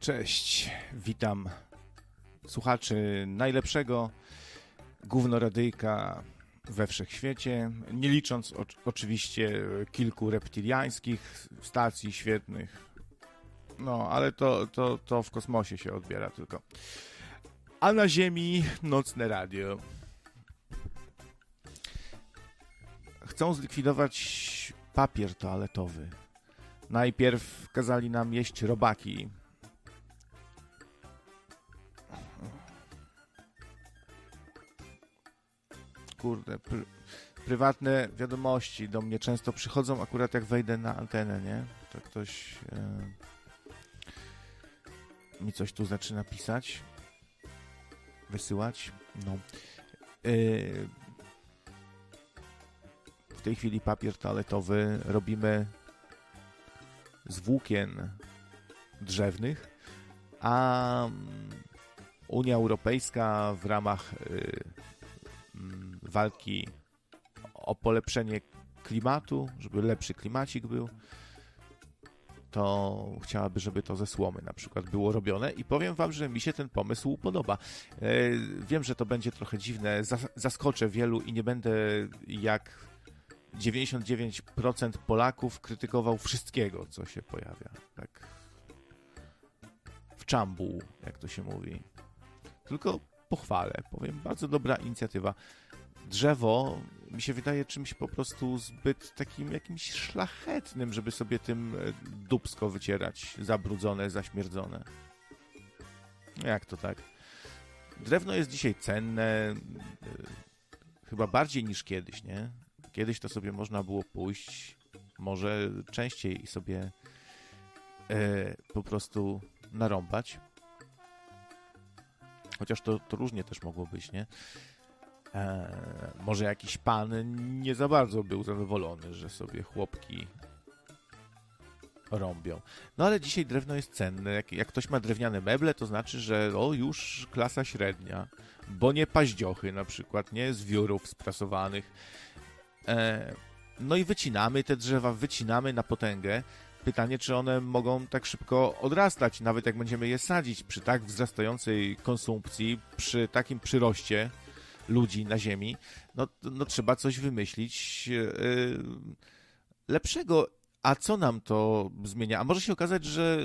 Cześć, witam słuchaczy najlepszego gównoradyjka we wszechświecie, nie licząc o, oczywiście kilku reptiliańskich stacji świetnych. No, ale to, to, to w kosmosie się odbiera tylko. A na Ziemi nocne radio. Chcą zlikwidować papier toaletowy. Najpierw kazali nam jeść robaki. Kurde, pr prywatne wiadomości do mnie często przychodzą akurat jak wejdę na antenę, nie? To ktoś e, mi coś tu zaczyna pisać, wysyłać. No. E, w tej chwili papier toaletowy robimy z włókien drzewnych, a mm, Unia Europejska w ramach y, walki o polepszenie klimatu, żeby lepszy klimacik był, to chciałaby, żeby to ze słomy na przykład było robione i powiem wam, że mi się ten pomysł podoba. E, wiem, że to będzie trochę dziwne, zaskoczę wielu i nie będę jak 99% Polaków krytykował wszystkiego, co się pojawia. Tak w czambu, jak to się mówi. Tylko pochwalę, powiem, bardzo dobra inicjatywa. Drzewo mi się wydaje czymś po prostu zbyt takim jakimś szlachetnym, żeby sobie tym e, dubsko wycierać, zabrudzone, zaśmierdzone. Jak to tak? Drewno jest dzisiaj cenne, e, chyba bardziej niż kiedyś, nie? Kiedyś to sobie można było pójść, może częściej sobie e, po prostu narąbać. Chociaż to, to różnie też mogło być, nie? E, może jakiś pan nie za bardzo był zadowolony, że sobie chłopki rąbią. No ale dzisiaj drewno jest cenne. Jak, jak ktoś ma drewniane meble, to znaczy, że o, już klasa średnia. Bo nie paździochy na przykład, nie? Z wiórów sprasowanych. E, no i wycinamy te drzewa, wycinamy na potęgę. Pytanie, czy one mogą tak szybko odrastać, nawet jak będziemy je sadzić przy tak wzrastającej konsumpcji, przy takim przyroście ludzi na Ziemi, no, no trzeba coś wymyślić yy, lepszego. A co nam to zmienia? A może się okazać, że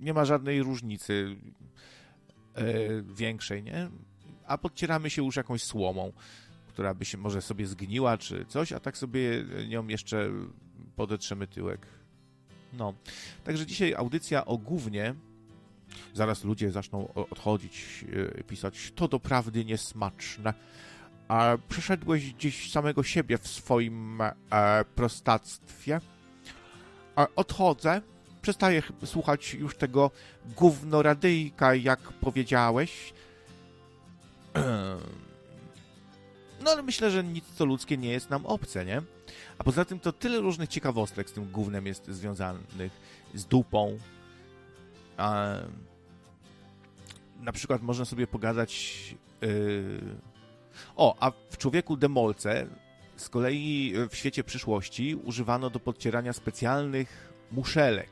nie ma żadnej różnicy yy, większej, nie? A podcieramy się już jakąś słomą która by się może sobie zgniła czy coś, a tak sobie nią jeszcze podetrzemy tyłek. No. Także dzisiaj audycja o głównie. Zaraz ludzie zaczną odchodzić, e, pisać, to doprawdy niesmaczne. A przeszedłeś gdzieś samego siebie w swoim e, prostactwie. A odchodzę. Przestaję słuchać już tego gównoradyjka, jak powiedziałeś. No ale myślę, że nic co ludzkie nie jest nam obce, nie? A poza tym to tyle różnych ciekawostek z tym głównym jest związanych z dupą. A, na przykład można sobie pogadać. Yy... O, a w człowieku demolce z kolei w świecie przyszłości używano do podcierania specjalnych muszelek.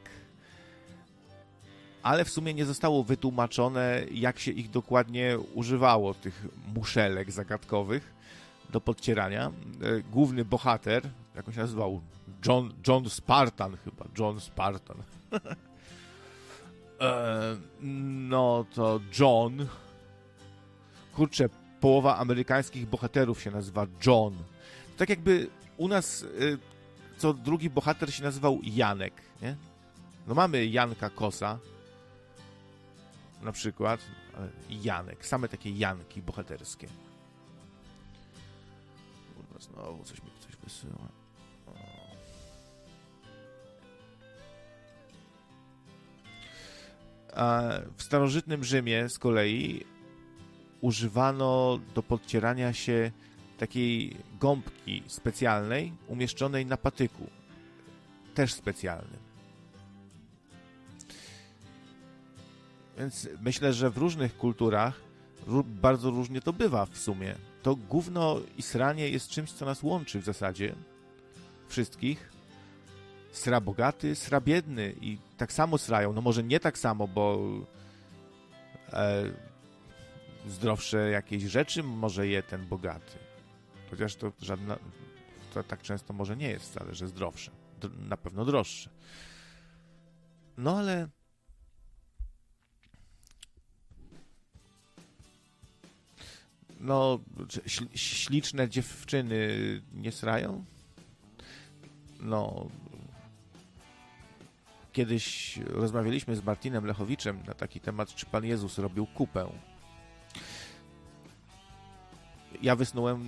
Ale w sumie nie zostało wytłumaczone, jak się ich dokładnie używało, tych muszelek zagadkowych do podcierania. E, główny bohater, jak on się nazywał? John, John Spartan chyba. John Spartan. e, no to John. Kurczę, połowa amerykańskich bohaterów się nazywa John. Tak jakby u nas e, co drugi bohater się nazywał Janek, nie? No mamy Janka Kosa, na przykład, Janek, same takie Janki bohaterskie. Znowu coś mi ktoś wysyła. W starożytnym Rzymie z kolei używano do podcierania się takiej gąbki specjalnej, umieszczonej na patyku. Też specjalnym. Więc myślę, że w różnych kulturach bardzo różnie to bywa w sumie to gówno i sranie jest czymś, co nas łączy w zasadzie wszystkich. Sra bogaty, sra biedny i tak samo srają. No może nie tak samo, bo e, zdrowsze jakieś rzeczy może je ten bogaty. Chociaż to żadna, to tak często może nie jest wcale, że zdrowsze. Na pewno droższe. No ale no, śliczne dziewczyny nie srają? No, kiedyś rozmawialiśmy z Martinem Lechowiczem na taki temat, czy Pan Jezus robił kupę. Ja wysnułem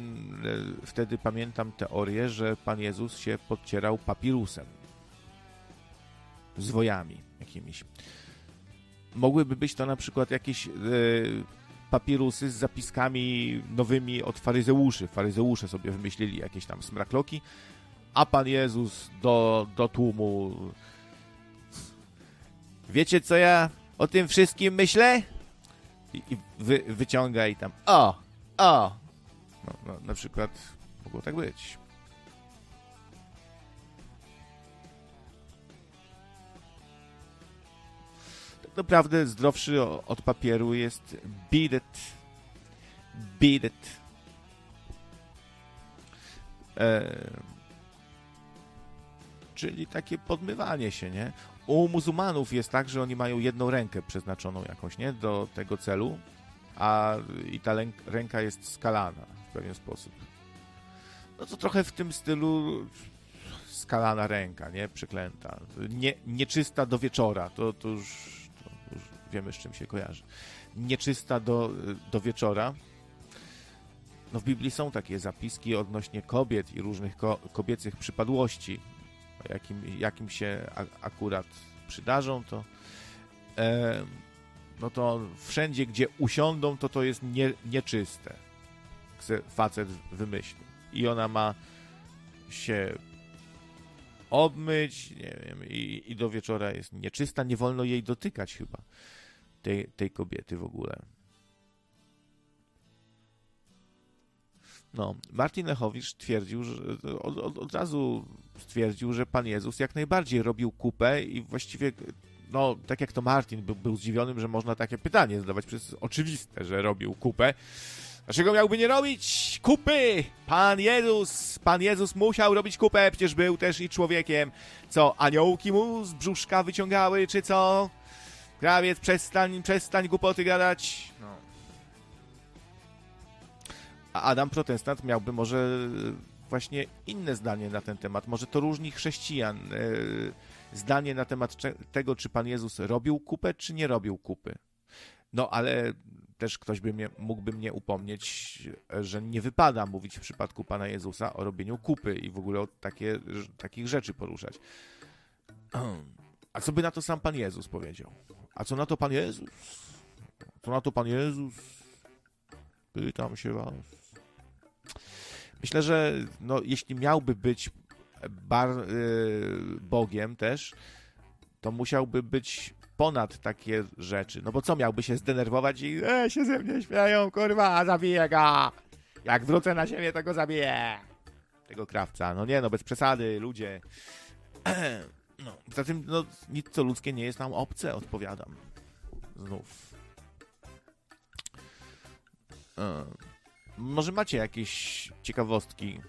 e, wtedy, pamiętam teorię, że Pan Jezus się podcierał papirusem. Zwojami jakimiś. Mogłyby być to na przykład jakieś e, papirusy z zapiskami nowymi od faryzeuszy. Faryzeusze sobie wymyślili jakieś tam smrakloki, a Pan Jezus do, do tłumu wiecie co ja o tym wszystkim myślę? I, i wy, wyciąga i tam o, o. No, no, na przykład mogło tak być. naprawdę zdrowszy od papieru jest. Beat It. E, czyli takie podmywanie się, nie? U muzułmanów jest tak, że oni mają jedną rękę przeznaczoną jakąś, nie? Do tego celu, a i ta ręka jest skalana w pewien sposób. No to trochę w tym stylu skalana ręka, nie? Przyklęta. Nie, nieczysta do wieczora. To, to już wiemy z czym się kojarzy. Nieczysta do, do wieczora. No w Biblii są takie zapiski odnośnie kobiet i różnych ko kobiecych przypadłości, jakim, jakim się akurat przydarzą, to e, no to wszędzie, gdzie usiądą, to to jest nie, nieczyste. Facet wymyślił. I ona ma się obmyć, nie wiem, i, i do wieczora jest nieczysta, nie wolno jej dotykać chyba tej, tej kobiety w ogóle. No, Martin Lechowicz twierdził, że od, od, od, razu stwierdził, że Pan Jezus jak najbardziej robił kupę i właściwie, no, tak jak to Martin był, był zdziwionym, że można takie pytanie zadawać, przez oczywiste, że robił kupę. Dlaczego miałby nie robić kupy? Pan Jezus, Pan Jezus musiał robić kupę, przecież był też i człowiekiem. Co, aniołki mu z brzuszka wyciągały, czy co? Krawiec, przestań, przestań głupoty gadać. No. A Adam Protestant miałby może właśnie inne zdanie na ten temat. Może to różni chrześcijan. E, zdanie na temat tego, czy Pan Jezus robił kupę, czy nie robił kupy. No ale też ktoś by mnie, mógłby mnie upomnieć, że nie wypada mówić w przypadku Pana Jezusa o robieniu kupy i w ogóle o takie, takich rzeczy poruszać. A co by na to sam Pan Jezus powiedział? A co na to Pan Jezus? Co na to Pan Jezus? Pytam się was. Myślę, że no, jeśli miałby być bar, yy, Bogiem też, to musiałby być ponad takie rzeczy. No bo co miałby się zdenerwować i e, się ze mnie śmieją, kurwa, zabiję go. Jak wrócę na siebie, to go zabiję. Tego krawca. No nie, no bez przesady, ludzie. No, poza tym, no, nic co ludzkie nie jest nam obce, odpowiadam. Znów. E, może macie jakieś ciekawostki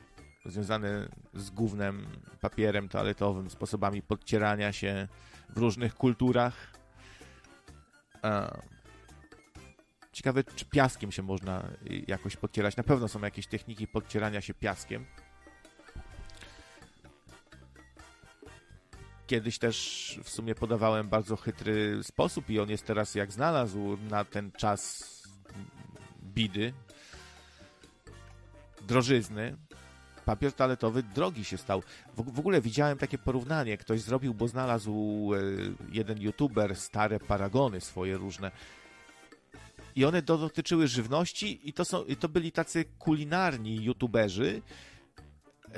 związane z głównym papierem toaletowym, sposobami podcierania się w różnych kulturach. Ciekawe, czy piaskiem się można jakoś podcierać. Na pewno są jakieś techniki podcierania się piaskiem. kiedyś też w sumie podawałem bardzo chytry sposób i on jest teraz jak znalazł na ten czas bidy, drożyzny. Papier toaletowy drogi się stał. W, w ogóle widziałem takie porównanie. Ktoś zrobił, bo znalazł e, jeden youtuber stare paragony swoje różne. I one dotyczyły żywności i to, są, i to byli tacy kulinarni youtuberzy,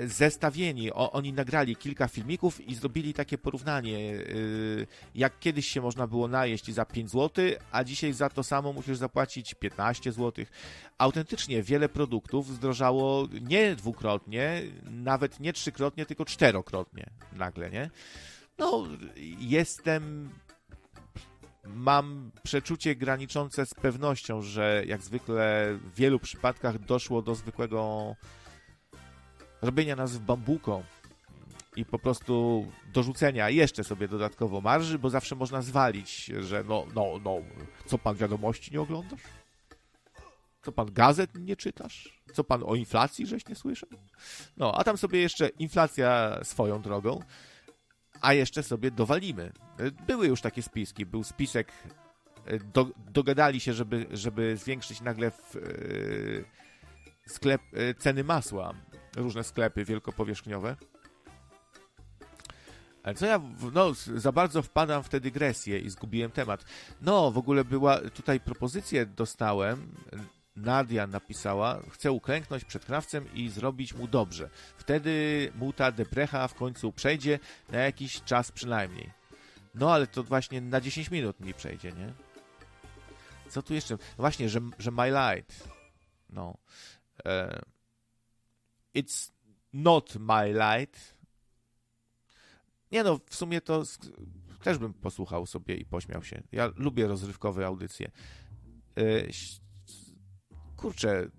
zestawieni. O, oni nagrali kilka filmików i zrobili takie porównanie, yy, jak kiedyś się można było najeść za 5 zł, a dzisiaj za to samo musisz zapłacić 15 zł. Autentycznie wiele produktów zdrożało nie dwukrotnie, nawet nie trzykrotnie, tylko czterokrotnie nagle, nie? No, jestem mam przeczucie graniczące z pewnością, że jak zwykle w wielu przypadkach doszło do zwykłego robienia nas w bambuko i po prostu dorzucenia jeszcze sobie dodatkowo marży, bo zawsze można zwalić, że no, no, no, co pan wiadomości nie oglądasz? Co pan gazet nie czytasz? Co pan o inflacji żeś nie słyszał? No, a tam sobie jeszcze inflacja swoją drogą, a jeszcze sobie dowalimy. Były już takie spiski, był spisek, do, dogadali się, żeby, żeby zwiększyć nagle w, yy, sklep, yy, ceny masła różne sklepy wielkopowierzchniowe. Ale co ja, no, za bardzo wpadam w tę dygresję i zgubiłem temat. No, w ogóle była, tutaj propozycję dostałem, Nadia napisała, chcę uklęknąć przed krawcem i zrobić mu dobrze. Wtedy mu ta deprecha w końcu przejdzie, na jakiś czas przynajmniej. No, ale to właśnie na 10 minut mi przejdzie, nie? Co tu jeszcze? No właśnie, że, że My Light. No. E It's not my light. Nie no, w sumie to też bym posłuchał sobie i pośmiał się. Ja lubię rozrywkowe audycje. E, kurczę,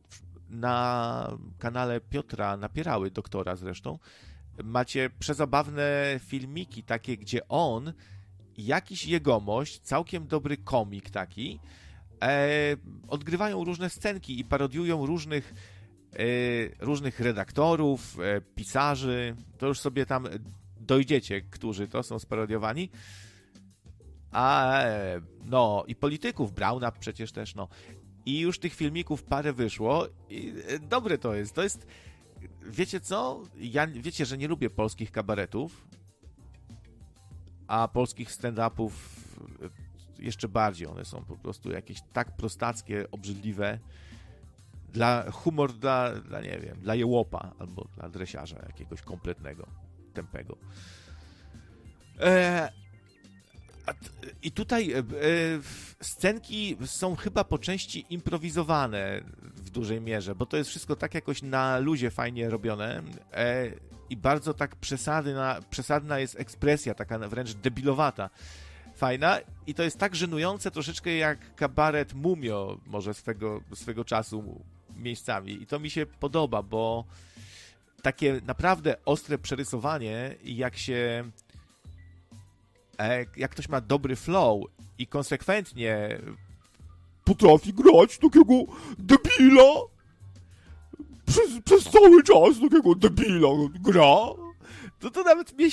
na kanale Piotra Napierały, doktora zresztą, macie przezabawne filmiki takie, gdzie on, jakiś jegomość, całkiem dobry komik taki, e, odgrywają różne scenki i parodiują różnych różnych redaktorów, e, pisarzy. To już sobie tam dojdziecie, którzy to są sparodiowani. A e, no i polityków, Brauna przecież też, no. I już tych filmików parę wyszło i dobre to jest. To jest, wiecie co? Ja, wiecie, że nie lubię polskich kabaretów, a polskich stand-upów jeszcze bardziej. One są po prostu jakieś tak prostackie, obrzydliwe, dla humor dla, dla, nie wiem, dla jełopa albo dla dresiarza jakiegoś kompletnego, tępego. E, I tutaj e, e, scenki są chyba po części improwizowane w dużej mierze, bo to jest wszystko tak jakoś na luzie fajnie robione e, i bardzo tak przesadna, przesadna jest ekspresja, taka wręcz debilowata fajna i to jest tak żenujące troszeczkę jak kabaret Mumio może swego, swego czasu miejscami. I to mi się podoba, bo takie naprawdę ostre przerysowanie, jak się. E, jak ktoś ma dobry flow i konsekwentnie potrafi grać takiego debila przez, przez cały czas takiego debila gra, to to nawet mnie,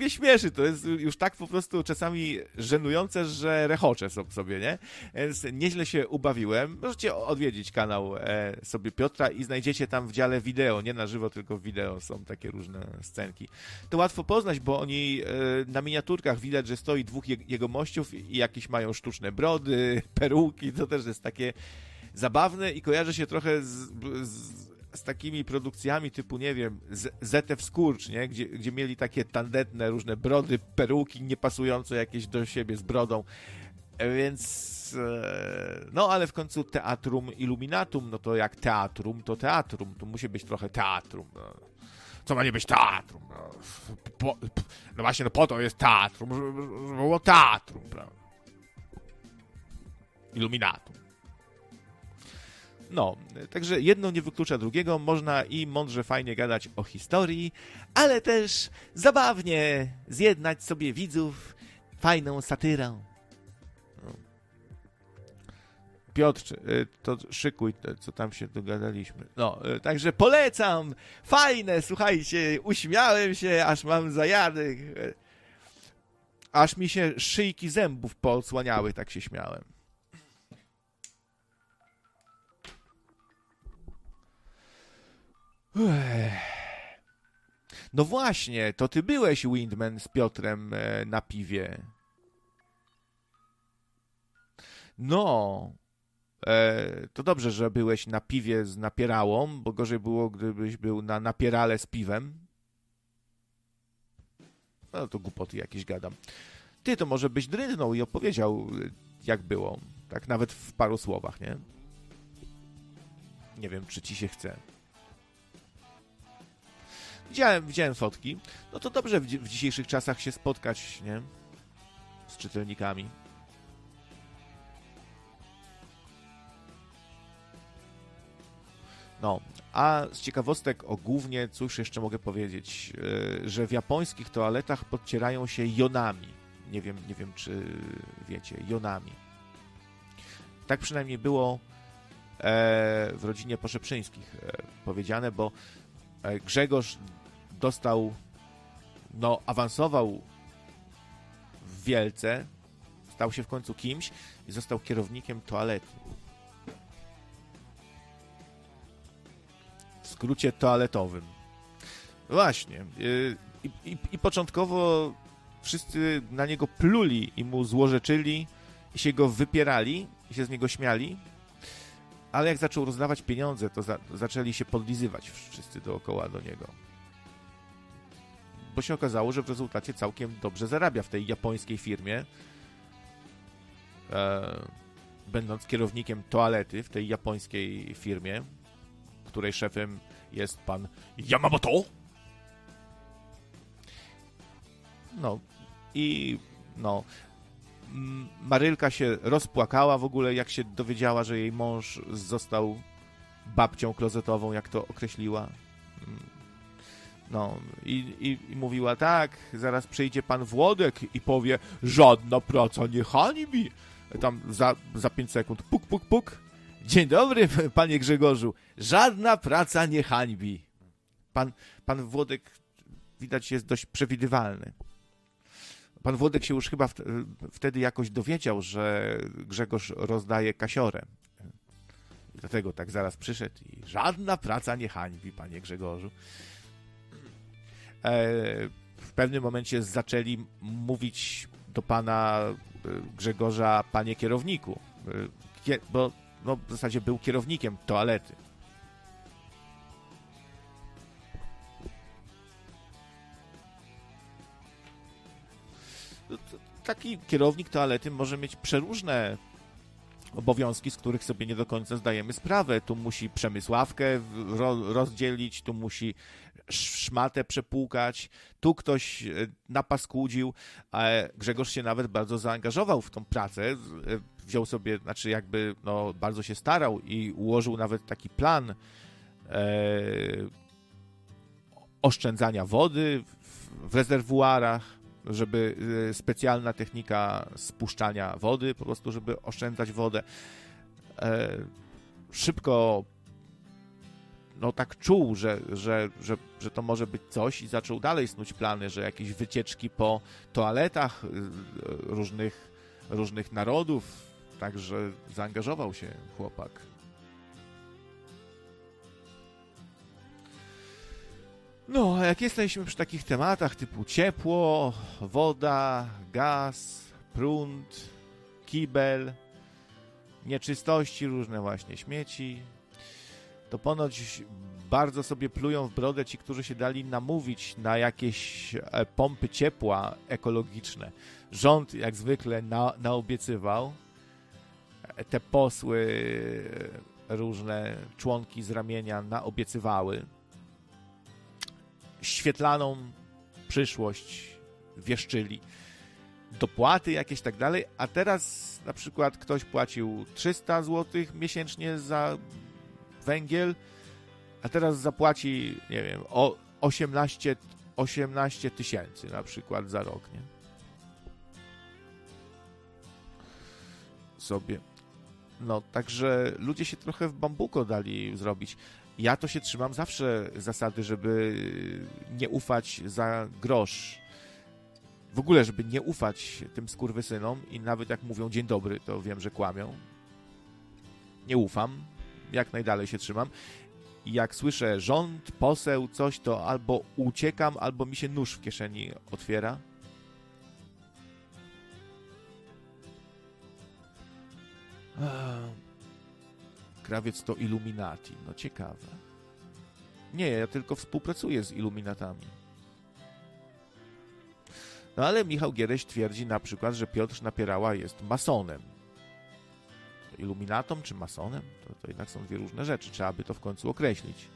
mnie śmieszy. To jest już tak po prostu czasami żenujące, że rechoczę sobie, nie? Więc nieźle się ubawiłem. Możecie odwiedzić kanał e, sobie Piotra i znajdziecie tam w dziale wideo, nie na żywo, tylko w wideo są takie różne scenki. To łatwo poznać, bo oni e, na miniaturkach widać, że stoi dwóch je, jego mościów i jakieś mają sztuczne brody, peruki, to też jest takie zabawne i kojarzy się trochę z, z z takimi produkcjami typu, nie wiem, ZF Skurcz, nie? Gdzie, gdzie mieli takie tandetne różne brody, peruki niepasujące jakieś do siebie z brodą. E, więc e, no, ale w końcu teatrum illuminatum, no to jak teatrum, to teatrum. Tu musi być trochę teatrum. No. Co ma nie być teatrum? No, po, no właśnie, no po to jest teatrum, żeby było teatrum, prawda? Illuminatum. No, także jedno nie wyklucza drugiego. Można i mądrze, fajnie gadać o historii, ale też zabawnie zjednać sobie widzów fajną satyrą. No. Piotr, y, to szykuj, co tam się dogadaliśmy. No, y, także polecam. Fajne, słuchajcie, uśmiałem się, aż mam zajady. Aż mi się szyjki zębów poodsłaniały, tak się śmiałem. No właśnie, to ty byłeś Windman z Piotrem e, na piwie. No. e, to dobrze, że byłeś na piwie z napierałą, bo gorzej było, gdybyś był na napierale z piwem. No to głupoty jakieś gadam. Ty, to może byś drynął i opowiedział, jak było. Tak nawet w paru słowach, nie? Nie wiem, czy ci się chce. Widziałem, widziałem fotki. No to dobrze w, w dzisiejszych czasach się spotkać, nie? Z czytelnikami. No, a z ciekawostek o głównie, cóż jeszcze mogę powiedzieć, yy, że w japońskich toaletach podcierają się jonami. Nie wiem, nie wiem czy wiecie, jonami. Tak przynajmniej było e, w rodzinie Poszeprzyńskich e, powiedziane, bo e, Grzegorz dostał, no, awansował w wielce, stał się w końcu kimś i został kierownikiem toalety. W skrócie toaletowym. Właśnie. Y, I, i, i początkowo wszyscy na niego pluli i mu złorzeczyli i się go wypierali i się z niego śmiali, ale jak zaczął rozdawać pieniądze, to za, zaczęli się podlizywać wszyscy dookoła do niego. Bo się okazało, że w rezultacie całkiem dobrze zarabia w tej japońskiej firmie. E, będąc kierownikiem toalety w tej japońskiej firmie, której szefem jest pan Yamamoto. No i no, Marylka się rozpłakała w ogóle, jak się dowiedziała, że jej mąż został babcią klozetową, jak to określiła. No, i, i, i, mówiła tak, zaraz przyjdzie pan Włodek i powie, żadna praca nie hańbi. Tam za, za pięć sekund, puk, puk, puk. Dzień dobry, panie Grzegorzu. Żadna praca nie hańbi. Pan, pan Włodek widać jest dość przewidywalny. Pan Włodek się już chyba wtedy jakoś dowiedział, że Grzegorz rozdaje kasiorę. Dlatego tak zaraz przyszedł i żadna praca nie hańbi, panie Grzegorzu. E, w pewnym momencie zaczęli mówić do pana e, Grzegorza, panie kierowniku, e, bo no, w zasadzie był kierownikiem toalety. taki kierownik toalety może mieć przeróżne obowiązki, z których sobie nie do końca zdajemy sprawę. Tu musi przemysławkę ro rozdzielić, tu musi szmatę przepłukać, tu ktoś e, napaskudził, Grzegorz się nawet bardzo zaangażował w tą pracę, e, wziął sobie, znaczy jakby no, bardzo się starał i ułożył nawet taki plan e, oszczędzania wody w, w rezerwuarach, żeby y, specjalna technika spuszczania wody, po prostu, żeby oszczędzać wodę. E, szybko no tak czuł, że, że, że, że to może być coś i zaczął dalej snuć plany, że jakieś wycieczki po toaletach y, różnych, różnych narodów, także zaangażował się chłopak. No, jak jesteśmy przy takich tematach typu ciepło, woda, gaz, prąd, kibel, nieczystości, różne właśnie śmieci, to ponoć bardzo sobie plują w brodę ci, którzy się dali namówić na jakieś e, pompy ciepła ekologiczne. Rząd jak zwykle na, naobiecywał. E, te posły, e, różne członki z ramienia naobiecywały świetlaną przyszłość wieszczyli. Dopłaty jakieś tak dalej, a teraz na przykład ktoś płacił 300 zł miesięcznie za węgiel, a teraz zapłaci, nie wiem, o 18, 18 tysięcy na przykład za rok, nie? Sobie. No, także ludzie się trochę w bambuko dali zrobić ja to się trzymam zawsze zasady, żeby nie ufać za grosz. W ogóle, żeby nie ufać tym skurwysynom i nawet jak mówią dzień dobry, to wiem, że kłamią. Nie ufam. Jak najdalej się trzymam. I jak słyszę rząd, poseł, coś, to albo uciekam, albo mi się nóż w kieszeni otwiera. Krawiec to Illuminati. No ciekawe. Nie, ja tylko współpracuję z Illuminatami. No ale Michał Giereś twierdzi na przykład, że Piotr Napierała jest masonem. Iluminatą czy masonem? To, to jednak są dwie różne rzeczy. Trzeba by to w końcu określić.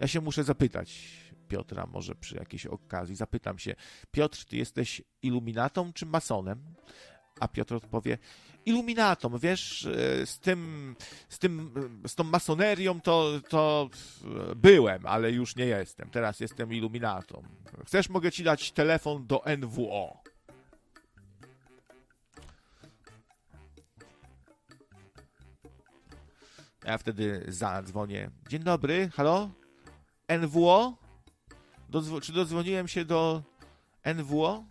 Ja się muszę zapytać Piotra, może przy jakiejś okazji. Zapytam się, Piotr, ty jesteś iluminatą czy masonem? A Piotr odpowie, iluminatą, wiesz, e, z tym, z tym, z tą masonerią to, to byłem, ale już nie jestem. Teraz jestem iluminatą. Chcesz, mogę ci dać telefon do NWO. Ja wtedy zadzwonię. Dzień dobry, halo? NWO? Czy dodzwoniłem się do NWO?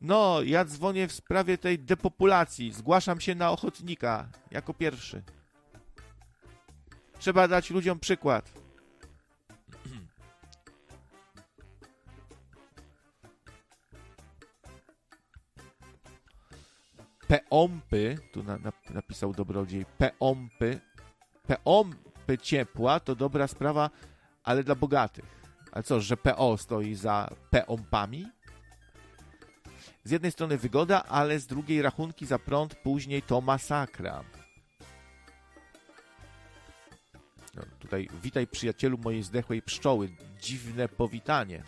No, ja dzwonię w sprawie tej depopulacji. Zgłaszam się na ochotnika jako pierwszy. Trzeba dać ludziom przykład. Peompy, tu na, na, napisał dobrodziej, peompy, peompy ciepła to dobra sprawa, ale dla bogatych. Ale co, że PO stoi za peompami? Z jednej strony wygoda, ale z drugiej rachunki za prąd później to masakra. No, tutaj witaj przyjacielu mojej zdechłej pszczoły. Dziwne powitanie.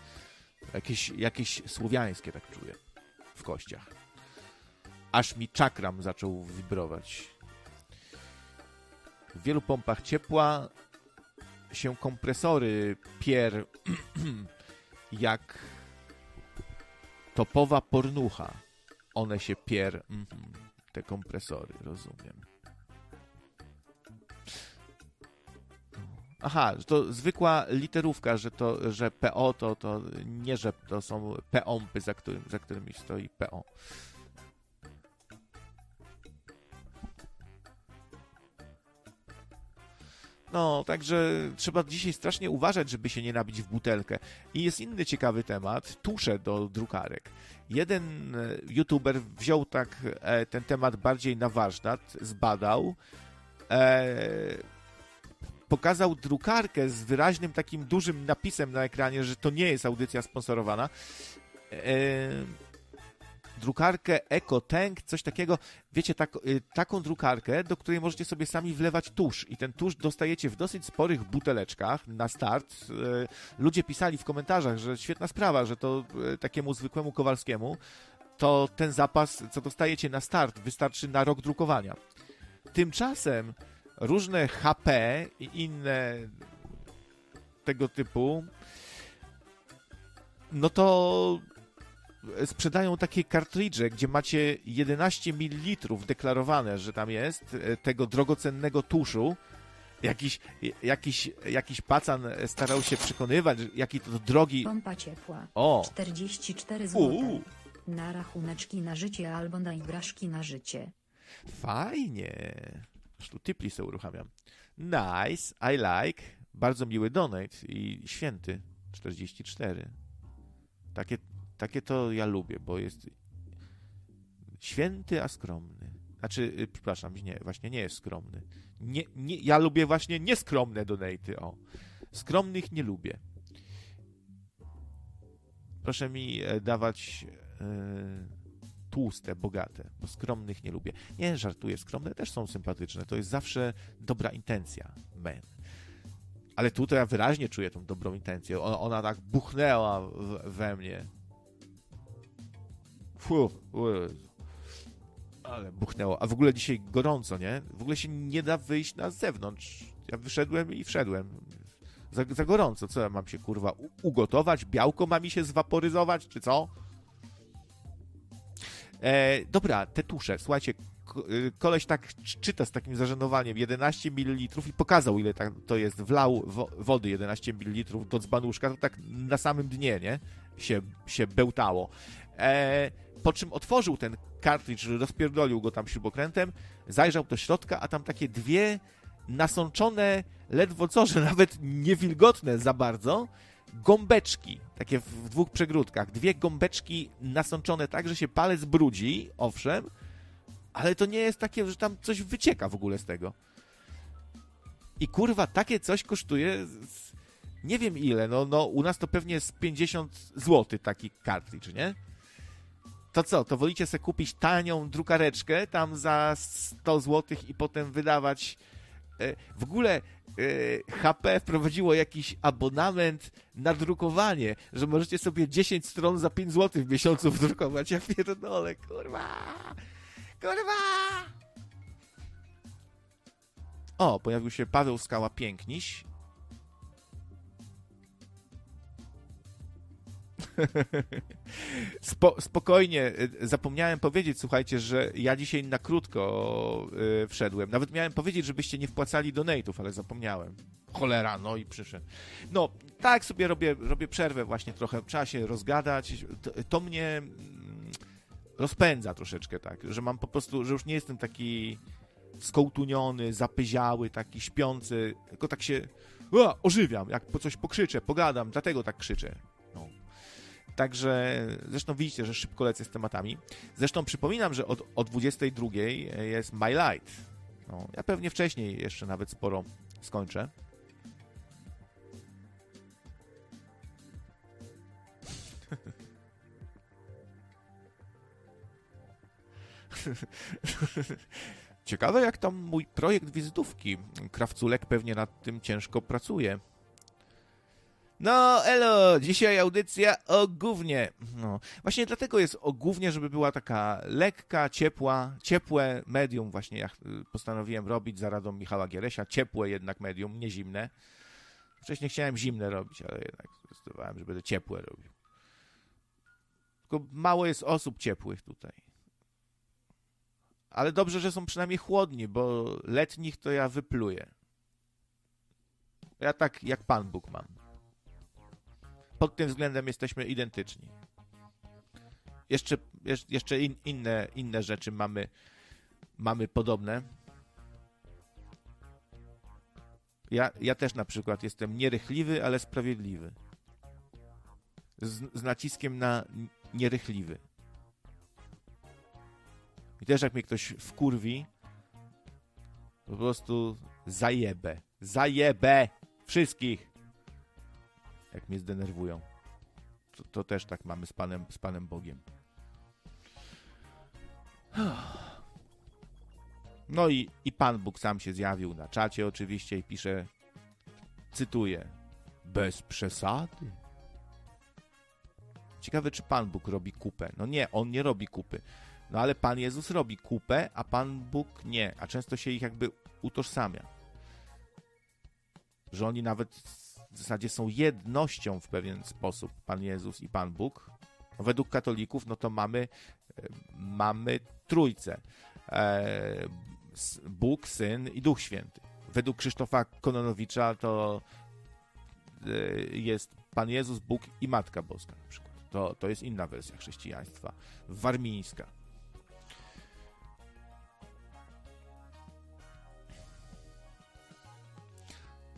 Jakieś, jakieś słowiańskie tak czuję w kościach. Aż mi czakram zaczął wibrować. W wielu pompach ciepła się kompresory pier jak topowa pornucha. One się pier... Mm -hmm, te kompresory, rozumiem. Aha, to zwykła literówka, że to, że PO to, to nie, że to są POMPy, za, którym, za którymi stoi PO. No, także trzeba dzisiaj strasznie uważać, żeby się nie nabić w butelkę. I jest inny ciekawy temat, tusze do drukarek. Jeden e, youtuber wziął tak e, ten temat bardziej na warsztat, zbadał, e, pokazał drukarkę z wyraźnym takim dużym napisem na ekranie, że to nie jest audycja sponsorowana. E, drukarkę EcoTank, coś takiego. Wiecie, tak, y, taką drukarkę, do której możecie sobie sami wlewać tusz i ten tusz dostajecie w dosyć sporych buteleczkach na start. Y, ludzie pisali w komentarzach, że świetna sprawa, że to y, takiemu zwykłemu Kowalskiemu to ten zapas, co dostajecie na start, wystarczy na rok drukowania. Tymczasem różne HP i inne tego typu no to sprzedają takie kartridże, gdzie macie 11 ml deklarowane, że tam jest e, tego drogocennego tuszu. Jakiś, jakiś, jakiś pacan starał się przekonywać, jaki to drogi... Pompa ciepła. O! 44 zł. Na rachuneczki na życie albo na igraszki na życie. Fajnie. Aż tu typli sobie uruchamiam. Nice, I like. Bardzo miły donate i święty. 44. Takie, takie to ja lubię, bo jest święty, a skromny. Znaczy, y, przepraszam, nie, właśnie nie jest skromny. Nie, nie, ja lubię właśnie nieskromne donaty, o. Skromnych nie lubię. Proszę mi e, dawać e, tłuste, bogate, bo skromnych nie lubię. Nie, żartuję, skromne też są sympatyczne. To jest zawsze dobra intencja, man. Ale tutaj ja wyraźnie czuję tą dobrą intencję. Ona, ona tak buchnęła we mnie. Fu, ale buchnęło. A w ogóle dzisiaj gorąco, nie? W ogóle się nie da wyjść na zewnątrz. Ja wyszedłem i wszedłem. Za, za gorąco. Co ja mam się kurwa ugotować? Białko ma mi się zwaporyzować, czy co? E, dobra, te tusze. Słuchajcie, y, koleś tak czyta z takim zażenowaniem 11 ml i pokazał, ile tak to jest. Wlał wody 11 ml do dzbanuszka, to tak na samym dnie, nie? Się, się bełtało. E, po czym otworzył ten kartridż, rozpierdolił go tam śrubokrętem, zajrzał do środka, a tam takie dwie nasączone, ledwo co, że nawet niewilgotne za bardzo, gąbeczki, takie w dwóch przegródkach. Dwie gąbeczki nasączone tak, że się palec brudzi, owszem, ale to nie jest takie, że tam coś wycieka w ogóle z tego. I kurwa, takie coś kosztuje z, nie wiem ile, no, no u nas to pewnie jest 50 zł taki cartridge, nie? To co, to wolicie sobie kupić tanią drukareczkę tam za 100 zł i potem wydawać e, w ogóle HP wprowadziło jakiś abonament na drukowanie, że możecie sobie 10 stron za 5 zł w miesiącu wdrukować. Ja pierdolę, kurwa! Kurwa! O, pojawił się Paweł Skała Piękniś. Spo, spokojnie, zapomniałem powiedzieć, słuchajcie, że ja dzisiaj na krótko yy, wszedłem. Nawet miałem powiedzieć, żebyście nie wpłacali donate'ów, ale zapomniałem. Cholera, no i przyszedł. No, tak sobie robię, robię przerwę właśnie trochę, trzeba się rozgadać. To, to mnie mm, rozpędza troszeczkę, tak, że mam po prostu, że już nie jestem taki skołtuniony, zapyziały, taki śpiący, tylko tak się o, ożywiam, jak po coś pokrzyczę, pogadam, dlatego tak krzyczę. Także zresztą widzicie, że szybko lecę z tematami. Zresztą przypominam, że od, o 22 jest My Light. No, ja pewnie wcześniej jeszcze nawet sporo skończę. Ciekawe, jak tam mój projekt wizytówki. Krawculek pewnie nad tym ciężko pracuje. No, elo, dzisiaj audycja o gównie. No, właśnie dlatego jest o gównie, żeby była taka lekka, ciepła, ciepłe medium właśnie ja postanowiłem robić za radą Michała Gieresia. Ciepłe jednak medium, nie zimne. Wcześniej chciałem zimne robić, ale jednak zdecydowałem, że będę ciepłe robił. Tylko mało jest osób ciepłych tutaj. Ale dobrze, że są przynajmniej chłodni, bo letnich to ja wypluję. Ja tak jak Pan Bóg mam. Pod tym względem jesteśmy identyczni. Jeszcze, jeszcze in, inne, inne rzeczy mamy, mamy podobne. Ja, ja też na przykład jestem nierychliwy, ale sprawiedliwy. Z, z naciskiem na nierychliwy. I też jak mnie ktoś wkurwi, po prostu zajebę. Zajebę wszystkich. Jak mnie zdenerwują. To, to też tak mamy z Panem, z Panem Bogiem. No i, i Pan Bóg sam się zjawił na czacie oczywiście i pisze, cytuję, bez przesady. Ciekawe, czy Pan Bóg robi kupę. No nie, On nie robi kupy. No ale Pan Jezus robi kupę, a Pan Bóg nie. A często się ich jakby utożsamia. Że oni nawet w zasadzie są jednością w pewien sposób, Pan Jezus i Pan Bóg. Według katolików, no to mamy, e, mamy trójcę. E, Bóg, Syn i Duch Święty. Według Krzysztofa Kononowicza to e, jest Pan Jezus, Bóg i Matka Boska na przykład. To, to jest inna wersja chrześcijaństwa, warmińska.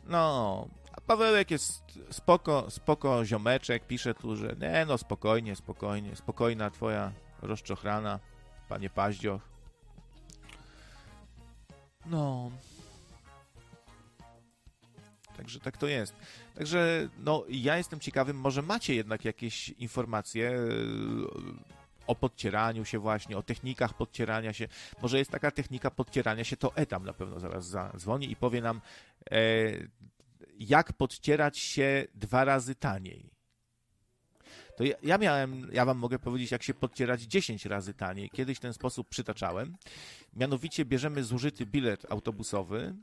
No, Pawełek jest spoko, spoko ziomeczek, pisze tu, że nie no, spokojnie, spokojnie, spokojna twoja rozczochrana, panie Paździoch. No. Także tak to jest. Także no, ja jestem ciekawy, może macie jednak jakieś informacje e, o podcieraniu się właśnie, o technikach podcierania się. Może jest taka technika podcierania się, to Etam na pewno zaraz zadzwoni i powie nam, e, jak podcierać się dwa razy taniej. To ja, ja, miałem, ja wam mogę powiedzieć, jak się podcierać 10 razy taniej. Kiedyś ten sposób przytaczałem. Mianowicie bierzemy zużyty bilet autobusowy.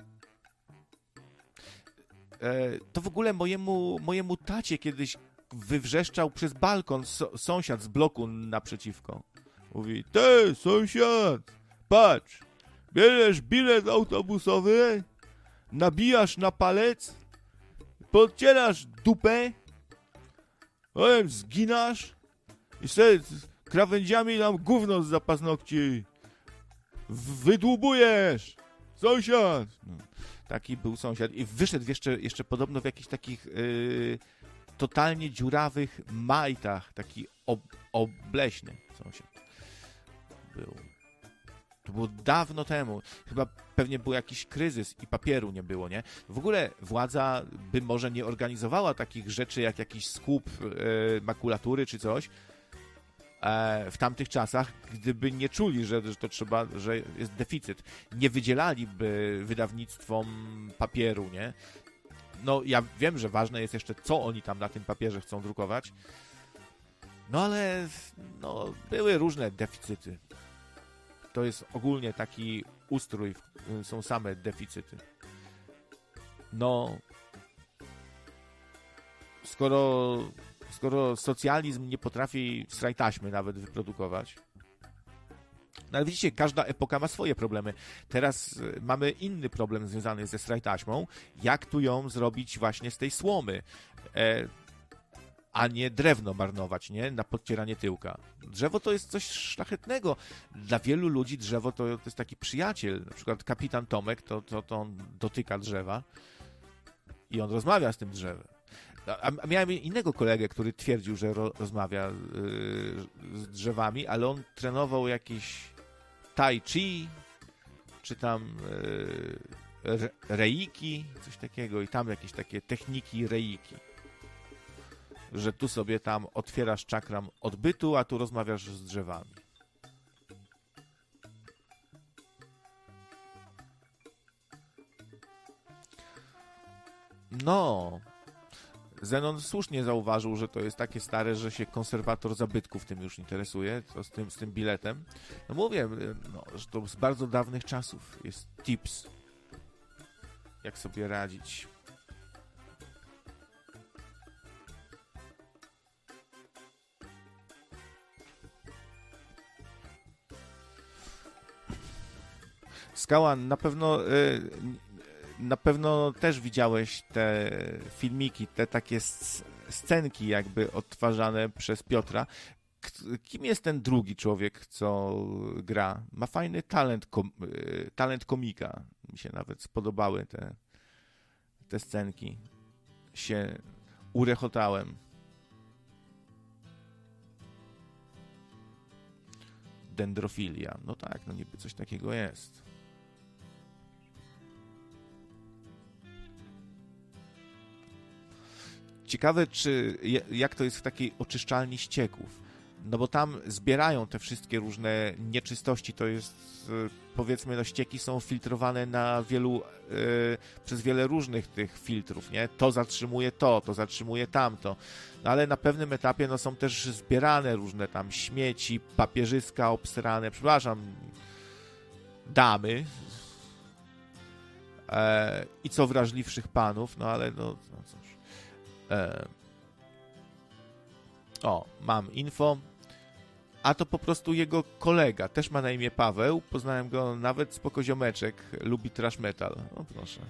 E, to w ogóle mojemu, mojemu tacie kiedyś wywrzeszczał przez balkon so, sąsiad z bloku naprzeciwko. Mówi, ty sąsiad, patrz, bierzesz bilet autobusowy, nabijasz na palec, podcierasz dupę, potem zginasz i sobie krawędziami tam gówno z wydłubujesz. Sąsiad! No, taki był sąsiad i wyszedł jeszcze, jeszcze podobno w jakichś takich yy, totalnie dziurawych majtach, taki ob, obleśny sąsiad był. To było dawno temu. Chyba pewnie był jakiś kryzys i papieru nie było, nie? W ogóle władza by może nie organizowała takich rzeczy jak jakiś skup e, makulatury czy coś e, w tamtych czasach, gdyby nie czuli, że, że to trzeba, że jest deficyt. Nie wydzielaliby wydawnictwom papieru, nie? No, ja wiem, że ważne jest jeszcze, co oni tam na tym papierze chcą drukować. No ale no, były różne deficyty to jest ogólnie taki ustrój, są same deficyty. No, skoro, skoro socjalizm nie potrafi strajtaśmy nawet wyprodukować, no ale widzicie, każda epoka ma swoje problemy. Teraz e, mamy inny problem związany ze strajtaśmą. Jak tu ją zrobić właśnie z tej słomy? E, a nie drewno marnować, nie? Na podcieranie tyłka. Drzewo to jest coś szlachetnego. Dla wielu ludzi drzewo to, to jest taki przyjaciel. Na przykład kapitan Tomek, to, to, to on dotyka drzewa i on rozmawia z tym drzewem. A, miałem innego kolegę, który twierdził, że ro, rozmawia yy, z drzewami, ale on trenował jakieś tai chi, czy tam yy, reiki, coś takiego i tam jakieś takie techniki reiki że tu sobie tam otwierasz czakram odbytu, a tu rozmawiasz z drzewami. No, Zenon słusznie zauważył, że to jest takie stare, że się konserwator zabytków tym już interesuje, to z tym, z tym biletem. No mówię, no, że to z bardzo dawnych czasów jest tips, jak sobie radzić. Skała, na pewno y, na pewno też widziałeś te filmiki, te takie scenki jakby odtwarzane przez Piotra. Kim jest ten drugi człowiek, co gra? Ma fajny talent, kom y, talent komika. Mi się nawet spodobały te, te scenki. Się urechotałem. Dendrofilia. No tak, no niby coś takiego jest. Ciekawe, czy jak to jest w takiej oczyszczalni ścieków. No bo tam zbierają te wszystkie różne nieczystości. To jest, e, powiedzmy, no ścieki są filtrowane na wielu, yy, przez wiele różnych tych filtrów, nie? To zatrzymuje to, to zatrzymuje tamto. No ale na pewnym etapie no, są też zbierane różne tam śmieci, papierzyska obsrane, przepraszam, damy. E, I co wrażliwszych panów, no ale no, no cóż. E, o, mam info. A to po prostu jego kolega, też ma na imię Paweł. Poznałem go nawet z pokoziomeczek. Lubi trash metal. O proszę.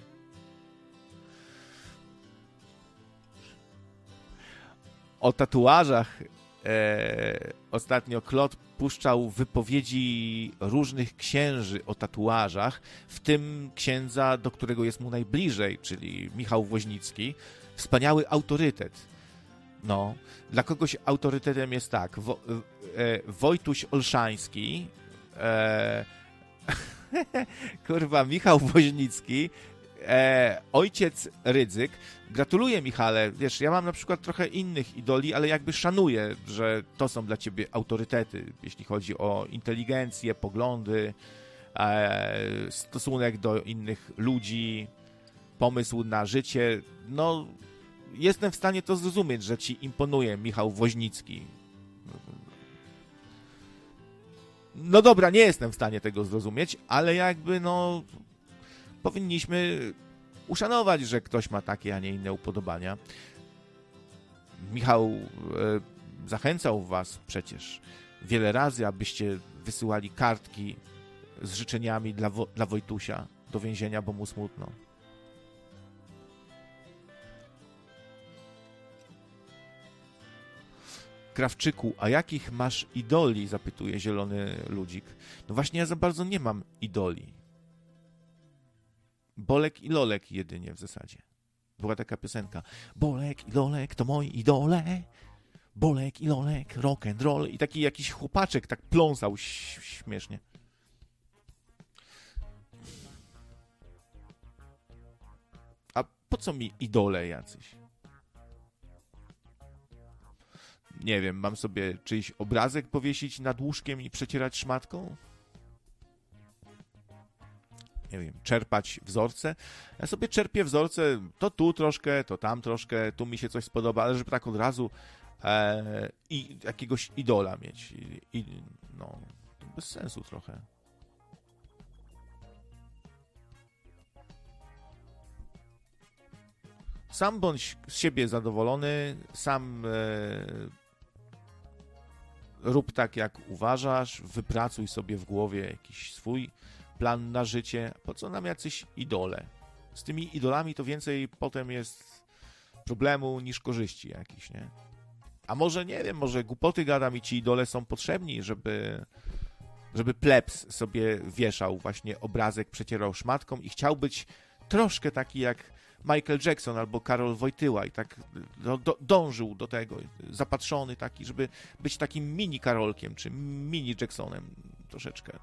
O tatuażach e, ostatnio Klot puszczał wypowiedzi różnych księży o tatuażach, w tym księdza, do którego jest mu najbliżej, czyli Michał Woźnicki wspaniały autorytet. No, dla kogoś autorytetem jest tak, Wo, e, Wojtuś Olszański, e, kurwa, Michał Woźnicki, e, ojciec Rydzyk. Gratuluję, Michale. Wiesz, ja mam na przykład trochę innych idoli, ale jakby szanuję, że to są dla ciebie autorytety, jeśli chodzi o inteligencję, poglądy, e, stosunek do innych ludzi, pomysł na życie. No, jestem w stanie to zrozumieć, że ci imponuje Michał Woźnicki. No dobra, nie jestem w stanie tego zrozumieć, ale jakby no powinniśmy uszanować, że ktoś ma takie, a nie inne upodobania. Michał e, zachęcał was przecież wiele razy, abyście wysyłali kartki z życzeniami dla, dla Wojtusia do więzienia, bo mu smutno. Krawczyku, a jakich masz idoli? zapytuje zielony ludzik. No właśnie ja za bardzo nie mam idoli. Bolek i Lolek jedynie w zasadzie. Była taka piosenka. Bolek i Lolek to moi idole. Bolek i Lolek, rock and roll. I taki jakiś chłopaczek tak pląsał śmiesznie. A po co mi idole jacyś? Nie wiem, mam sobie czyjś obrazek powiesić nad łóżkiem i przecierać szmatką? Nie wiem, czerpać wzorce. Ja sobie czerpię wzorce, to tu troszkę, to tam troszkę, tu mi się coś spodoba, ale żeby tak od razu e, i jakiegoś idola mieć. I, i, no, bez sensu trochę. Sam bądź z siebie zadowolony, sam e, rób tak, jak uważasz, wypracuj sobie w głowie jakiś swój plan na życie. Po co nam jacyś idole? Z tymi idolami to więcej potem jest problemu niż korzyści jakiś, nie? A może, nie wiem, może głupoty gadam i ci idole są potrzebni, żeby żeby plebs sobie wieszał właśnie obrazek, przecierał szmatką i chciał być troszkę taki jak Michael Jackson albo Karol Wojtyła i tak do, do, dążył do tego, zapatrzony taki, żeby być takim mini Karolkiem, czy mini Jacksonem troszeczkę.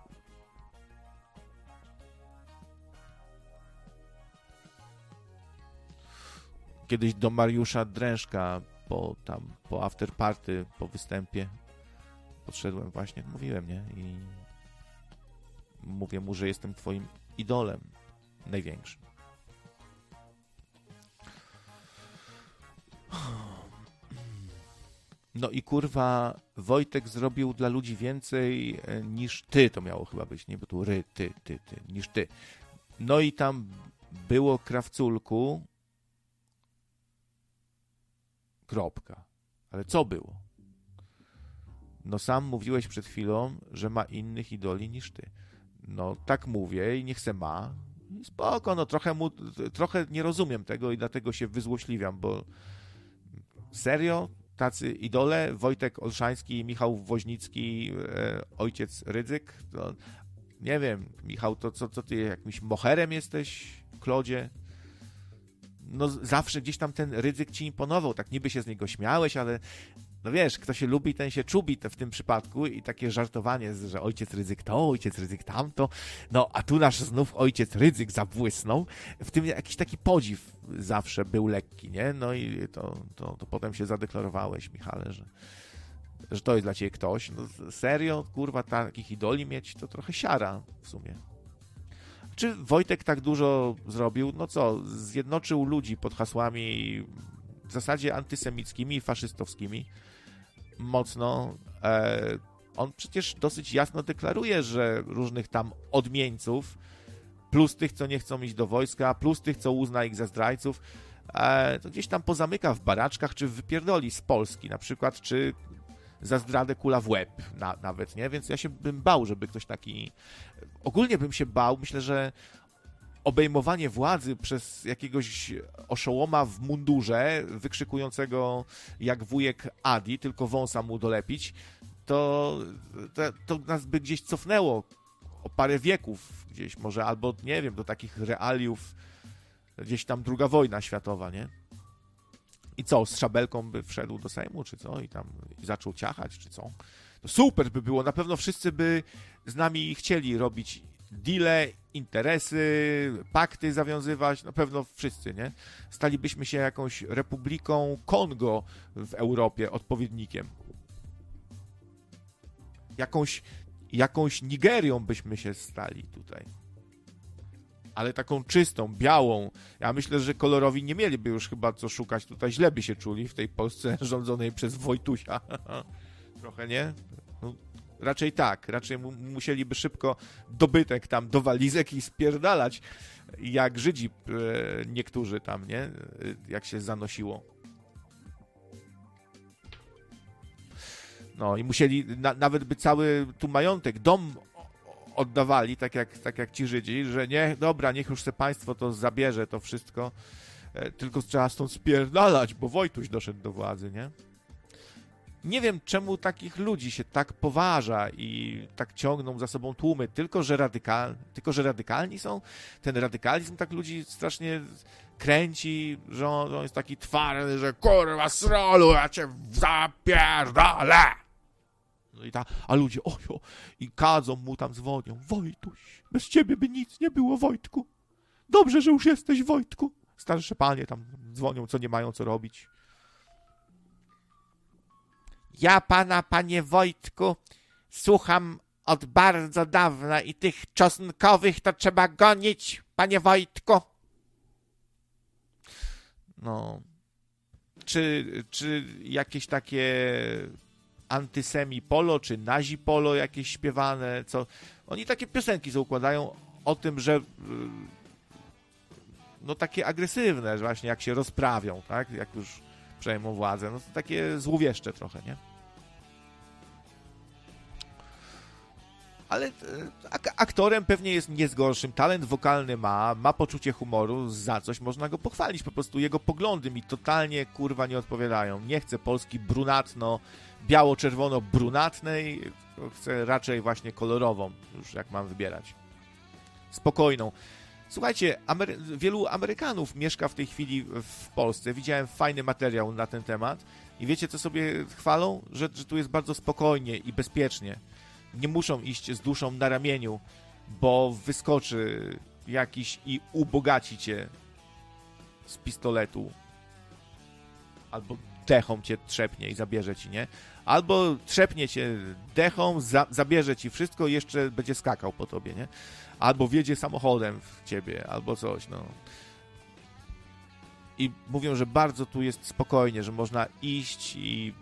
Kiedyś do Mariusza Drężka po tam, po afterparty, po występie podszedłem właśnie, mówiłem, nie? I mówię mu, że jestem twoim idolem największym. No i kurwa, Wojtek zrobił dla ludzi więcej e, niż ty, to miało chyba być, nie? Bo tu ry, ty, ty, ty, niż ty. No i tam było krawculku. Kropka. Ale co było? No sam mówiłeś przed chwilą, że ma innych idoli niż ty. No tak mówię i niech se ma. Spoko, no trochę mu, trochę nie rozumiem tego i dlatego się wyzłośliwiam, bo serio? Tacy idole? Wojtek Olszański, Michał Woźnicki, e, ojciec Rydzyk? To, nie wiem, Michał, to co, co ty jakimś moherem jesteś, Klodzie? No zawsze gdzieś tam ten Rydzyk ci imponował, tak niby się z niego śmiałeś, ale no wiesz, kto się lubi, ten się czubi w tym przypadku i takie żartowanie, że ojciec ryzyk to, ojciec ryzyk tamto, no a tu nasz znów ojciec ryzyk zabłysnął. W tym jakiś taki podziw zawsze był lekki, nie? No i to, to, to potem się zadeklarowałeś, Michale, że, że to jest dla ciebie ktoś. No serio, kurwa, takich idoli mieć, to trochę siara w sumie. Czy Wojtek tak dużo zrobił? No co, zjednoczył ludzi pod hasłami w zasadzie antysemickimi i faszystowskimi mocno. E, on przecież dosyć jasno deklaruje, że różnych tam odmieńców, plus tych, co nie chcą iść do wojska, plus tych, co uzna ich za zdrajców, e, to gdzieś tam pozamyka w baraczkach, czy wypierdoli z Polski na przykład, czy za zdradę kula w łeb na, nawet, nie? Więc ja się bym bał, żeby ktoś taki... Ogólnie bym się bał, myślę, że obejmowanie władzy przez jakiegoś oszołoma w mundurze, wykrzykującego jak wujek Adi, tylko wąsa mu dolepić, to, to, to nas by gdzieś cofnęło o parę wieków gdzieś może, albo nie wiem, do takich realiów gdzieś tam druga wojna światowa, nie? I co, z szabelką by wszedł do Sejmu, czy co? I tam i zaczął ciachać, czy co? To super by było, na pewno wszyscy by z nami chcieli robić deale, interesy, pakty zawiązywać, na pewno wszyscy, nie? Stalibyśmy się jakąś republiką Kongo w Europie, odpowiednikiem. Jakąś, jakąś Nigerią byśmy się stali tutaj. Ale taką czystą, białą. Ja myślę, że kolorowi nie mieliby już chyba co szukać tutaj. Źle by się czuli w tej Polsce rządzonej przez Wojtusia. Trochę nie? Raczej tak, raczej mu musieliby szybko dobytek tam do walizek i spierdalać, jak Żydzi e, niektórzy tam, nie? E, jak się zanosiło. No i musieli, na, nawet by cały tu majątek, dom oddawali, tak jak, tak jak ci Żydzi, że nie, dobra, niech już se państwo to zabierze, to wszystko, e, tylko trzeba stąd spierdalać, bo Wojtuś doszedł do władzy, nie? Nie wiem, czemu takich ludzi się tak poważa i tak ciągną za sobą tłumy, tylko że, radykal, tylko, że radykalni są. Ten radykalizm tak ludzi strasznie kręci, że on, on jest taki twardy, że kurwa srolu, ja cię zapierdolę. No i ta, a ludzie, ojo, i kadzą mu tam dzwonią. Wojtuś, bez ciebie by nic nie było, Wojtku. Dobrze, że już jesteś, Wojtku. Starsze panie tam dzwonią, co nie mają co robić. Ja pana, panie Wojtku, słucham od bardzo dawna i tych czosnkowych to trzeba gonić, panie Wojtku. No. Czy, czy jakieś takie antysemi polo, czy nazi polo jakieś śpiewane, co... Oni takie piosenki zaukładają o tym, że no takie agresywne, że właśnie jak się rozprawią, tak, jak już przejmą władzę, no to takie złowieszcze trochę, nie? ale e, aktorem pewnie jest nie z gorszym, talent wokalny ma, ma poczucie humoru, za coś można go pochwalić, po prostu jego poglądy mi totalnie kurwa nie odpowiadają. Nie chcę Polski brunatno, biało-czerwono-brunatnej, chcę raczej właśnie kolorową, już jak mam wybierać. Spokojną. Słuchajcie, Amery wielu Amerykanów mieszka w tej chwili w Polsce. Widziałem fajny materiał na ten temat i wiecie, co sobie chwalą? Że, że tu jest bardzo spokojnie i bezpiecznie nie muszą iść z duszą na ramieniu, bo wyskoczy jakiś i ubogaci cię z pistoletu. Albo dechą cię trzepnie i zabierze ci, nie? Albo trzepnie cię dechą, za, zabierze ci wszystko i jeszcze będzie skakał po tobie, nie? Albo wjedzie samochodem w ciebie, albo coś, no. I mówią, że bardzo tu jest spokojnie, że można iść i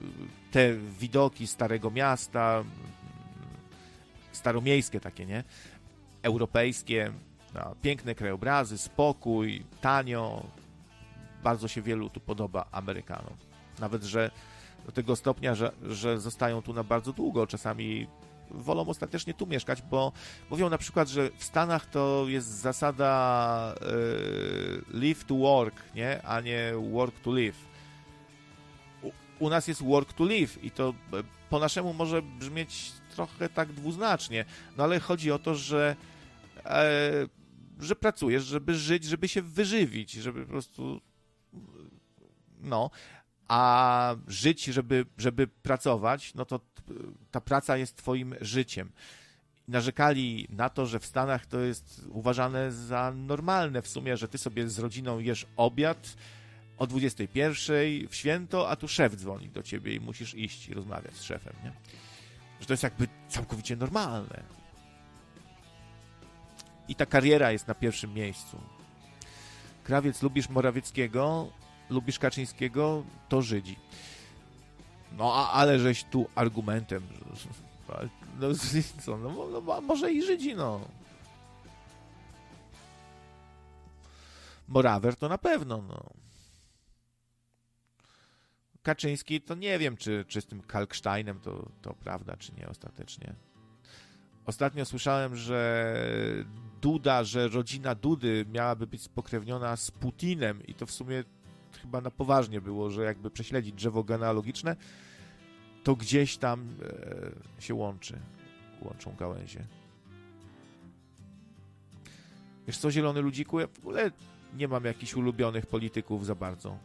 te widoki Starego Miasta, staromiejskie takie, nie? Europejskie, no, piękne krajobrazy, spokój, tanio. Bardzo się wielu tu podoba Amerykanom. Nawet, że do tego stopnia, że, że zostają tu na bardzo długo. Czasami wolą ostatecznie tu mieszkać, bo mówią na przykład, że w Stanach to jest zasada yy, live to work, nie? A nie work to live. U, u nas jest work to live i to e, po naszemu może brzmieć trochę tak dwuznacznie, no ale chodzi o to, że e, że pracujesz, żeby żyć, żeby się wyżywić, żeby po prostu no, a żyć, żeby, żeby pracować, no to ta praca jest twoim życiem. Narzekali na to, że w Stanach to jest uważane za normalne w sumie, że ty sobie z rodziną jesz obiad o 21 w święto, a tu szef dzwoni do ciebie i musisz iść i rozmawiać z szefem, nie? że to jest jakby całkowicie normalne. I ta kariera jest na pierwszym miejscu. Krawiec, lubisz Morawieckiego, lubisz Kaczyńskiego, to Żydzi. No, a, ale żeś tu argumentem. No, co, no, no, może i Żydzi, no. Morawer to na pewno, no. Kaczyński, to nie wiem, czy, czy z tym Kalksteinem to, to prawda, czy nie ostatecznie. Ostatnio słyszałem, że Duda, że rodzina Dudy miałaby być spokrewniona z Putinem i to w sumie chyba na poważnie było, że jakby prześledzić drzewo genealogiczne, to gdzieś tam e, się łączy, łączą gałęzie. Wiesz co, Zielony Ludziku, ja w ogóle nie mam jakichś ulubionych polityków za bardzo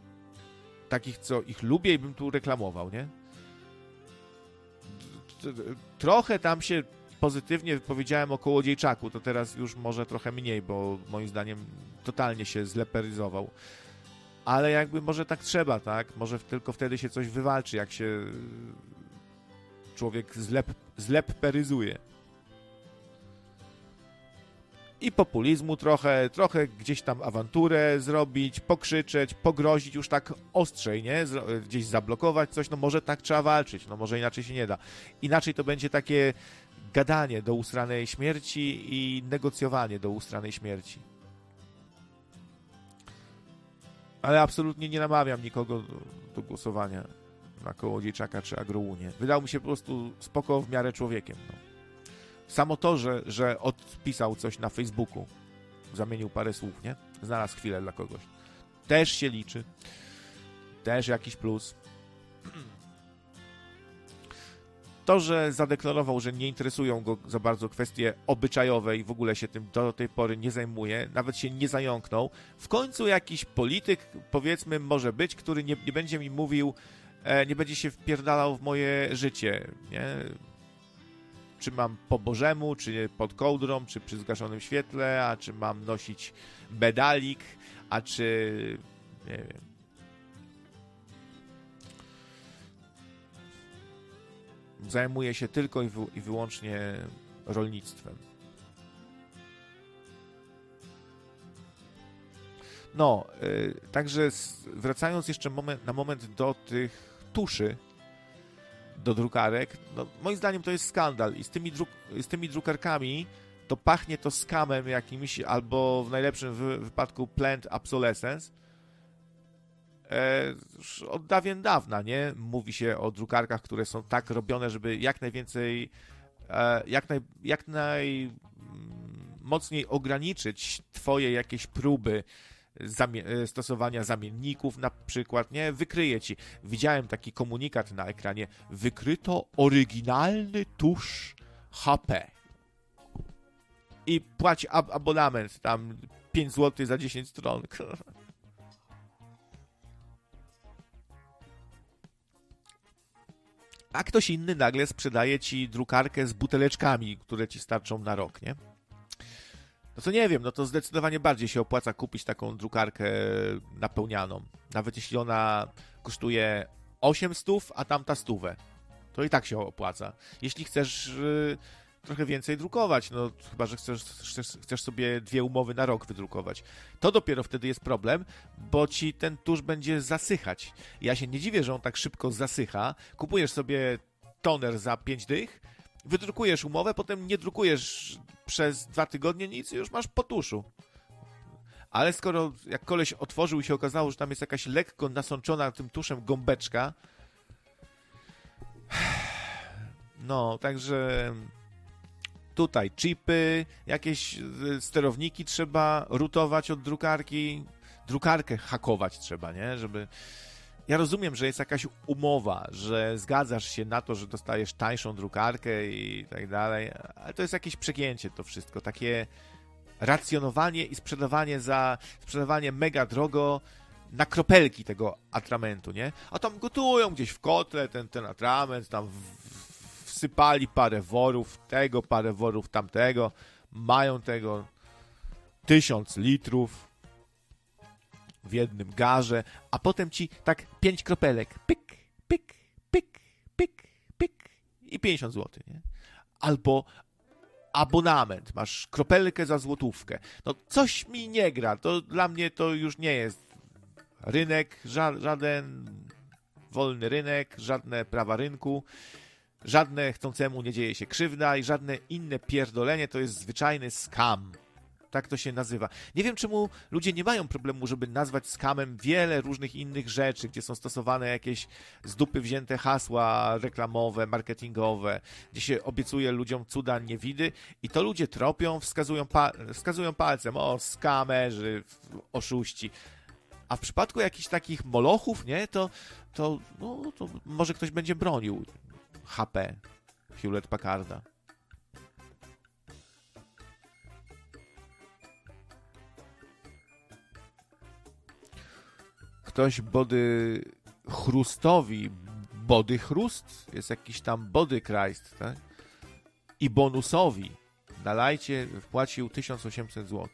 takich, co ich lubię i bym tu reklamował, nie? Trochę tam się pozytywnie wypowiedziałem o Kołodziejczaku, to teraz już może trochę mniej, bo moim zdaniem totalnie się zleperyzował. Ale jakby może tak trzeba, tak? Może tylko wtedy się coś wywalczy, jak się człowiek zlep, zlepperyzuje i populizmu trochę, trochę gdzieś tam awanturę zrobić, pokrzyczeć, pogrozić już tak ostrzej, nie? Gdzieś zablokować coś, no może tak trzeba walczyć, no może inaczej się nie da. Inaczej to będzie takie gadanie do ustranej śmierci i negocjowanie do ustranej śmierci. Ale absolutnie nie namawiam nikogo do, do głosowania na Kołodziejczaka czy Agrounię. Wydał mi się po prostu spoko w miarę człowiekiem, no. Samo to, że, że odpisał coś na Facebooku, zamienił parę słów, nie? Znalazł chwilę dla kogoś. Też się liczy. Też jakiś plus. To, że zadeklarował, że nie interesują go za bardzo kwestie obyczajowe i w ogóle się tym do tej pory nie zajmuje, nawet się nie zająknął. W końcu jakiś polityk, powiedzmy, może być, który nie, nie będzie mi mówił, e, nie będzie się wpierdalał w moje życie, nie? czy mam po Bożemu, czy pod kołdrą, czy przy zgaszonym świetle, a czy mam nosić medalik, a czy nie wiem. Zajmuje się tylko i, wy, i wyłącznie rolnictwem. No, yy, także wracając jeszcze moment, na moment do tych tuszy, do drukarek, no, moim zdaniem to jest skandal i z tymi, druk, z tymi drukarkami to pachnie to skamem jakimś, albo w najlepszym wy wypadku plant obsolescence. E, od dawien dawna, nie? Mówi się o drukarkach, które są tak robione, żeby jak najwięcej, e, jak, naj, jak najmocniej ograniczyć twoje jakieś próby e, stosowania zamienników na przykład, nie? Wykryje ci. Widziałem taki komunikat na ekranie. Wykryto oryginalny tusz HP i płać ab abonament tam 5 zł za 10 stron. A ktoś inny nagle sprzedaje ci drukarkę z buteleczkami, które ci starczą na rok, nie? No to nie wiem, no to zdecydowanie bardziej się opłaca kupić taką drukarkę napełnianą. Nawet jeśli ona kosztuje 800, a tamta stówę. To i tak się opłaca. Jeśli chcesz y, trochę więcej drukować, no chyba, że chcesz, chcesz, chcesz sobie dwie umowy na rok wydrukować. To dopiero wtedy jest problem, bo ci ten tusz będzie zasychać. Ja się nie dziwię, że on tak szybko zasycha. Kupujesz sobie toner za 5 dych, wydrukujesz umowę, potem nie drukujesz przez dwa tygodnie nic i już masz po tuszu. Ale skoro jak koleś otworzył i się okazało, że tam jest jakaś lekko nasączona tym tuszem gąbeczka, no, także tutaj chipy, jakieś e, sterowniki trzeba rutować od drukarki, drukarkę hakować trzeba, nie? Żeby... Ja rozumiem, że jest jakaś umowa, że zgadzasz się na to, że dostajesz tańszą drukarkę i tak dalej, ale to jest jakieś przegięcie to wszystko, takie racjonowanie i sprzedawanie za sprzedawanie mega drogo na kropelki tego atramentu, nie? A tam gotują gdzieś w kotle ten, ten atrament, tam w, wsypali parę worów tego, parę worów tamtego, mają tego tysiąc litrów w jednym garze, a potem ci tak pięć kropelek, pyk, pyk, pyk, pyk, pyk i 50 zł, nie? Albo abonament, masz kropelkę za złotówkę. No coś mi nie gra, to dla mnie to już nie jest rynek, ża żaden wolny rynek, żadne prawa rynku. Żadne chcącemu nie dzieje się krzywda i żadne inne pierdolenie to jest zwyczajny skam. Tak to się nazywa. Nie wiem, czemu ludzie nie mają problemu, żeby nazwać skamem wiele różnych innych rzeczy, gdzie są stosowane jakieś z dupy wzięte hasła reklamowe, marketingowe, gdzie się obiecuje ludziom cuda niewidy i to ludzie tropią, wskazują, pa wskazują palcem, o, skamerzy, oszuści. A w przypadku jakichś takich molochów, nie, to, to, no, to może ktoś będzie bronił HP Hewlett Packarda. Ktoś body chrustowi, body chrust, jest jakiś tam body Christ, tak? I bonusowi na lajcie wpłacił 1800 zł.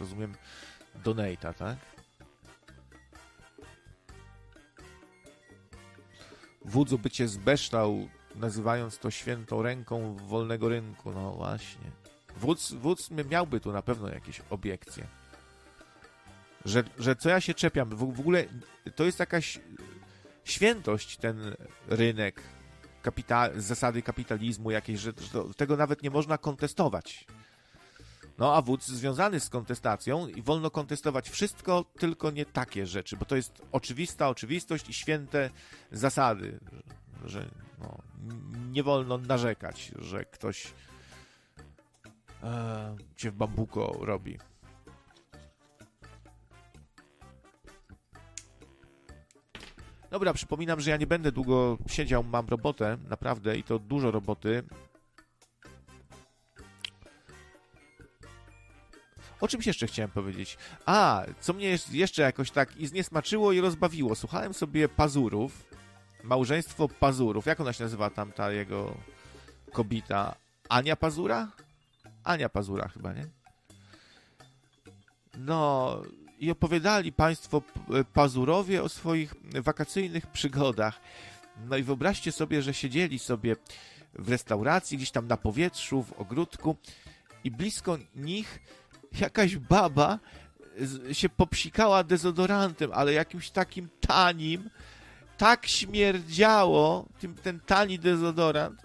Rozumiem, donata, tak? Wódzu by cię zbeształ, nazywając to świętą ręką wolnego rynku. No właśnie. Wódz, wódz miałby tu na pewno jakieś obiekcje. Że, że co ja się czepiam? W, w ogóle to jest jakaś świętość ten rynek, kapita zasady kapitalizmu jakieś, że, że tego nawet nie można kontestować. No a wódz związany z kontestacją i wolno kontestować wszystko, tylko nie takie rzeczy, bo to jest oczywista oczywistość i święte zasady, że no, nie wolno narzekać, że ktoś e, cię w bambuko robi. Dobra, przypominam, że ja nie będę długo siedział, mam robotę, naprawdę, i to dużo roboty. O czymś jeszcze chciałem powiedzieć. A, co mnie jeszcze jakoś tak i zniesmaczyło i rozbawiło. Słuchałem sobie Pazurów, małżeństwo Pazurów. Jak ona się nazywa tam, ta jego kobita? Ania Pazura? Ania Pazura chyba, nie? No, i opowiadali państwo Pazurowie o swoich wakacyjnych przygodach. No i wyobraźcie sobie, że siedzieli sobie w restauracji, gdzieś tam na powietrzu, w ogródku i blisko nich jakaś baba się popsikała dezodorantem, ale jakimś takim tanim, tak śmierdziało tym, ten tani dezodorant.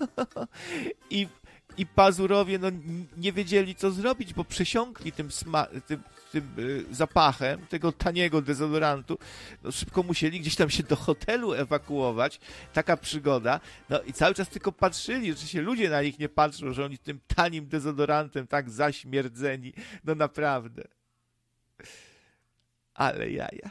I, I pazurowie no, nie wiedzieli, co zrobić, bo przesiąkli tym, sma- tym, tym y, zapachem tego taniego dezodorantu. No, szybko musieli gdzieś tam się do hotelu ewakuować. Taka przygoda. No i cały czas tylko patrzyli, że się ludzie na nich nie patrzą, że oni tym tanim dezodorantem tak zaśmierdzeni. No naprawdę. Ale jaja.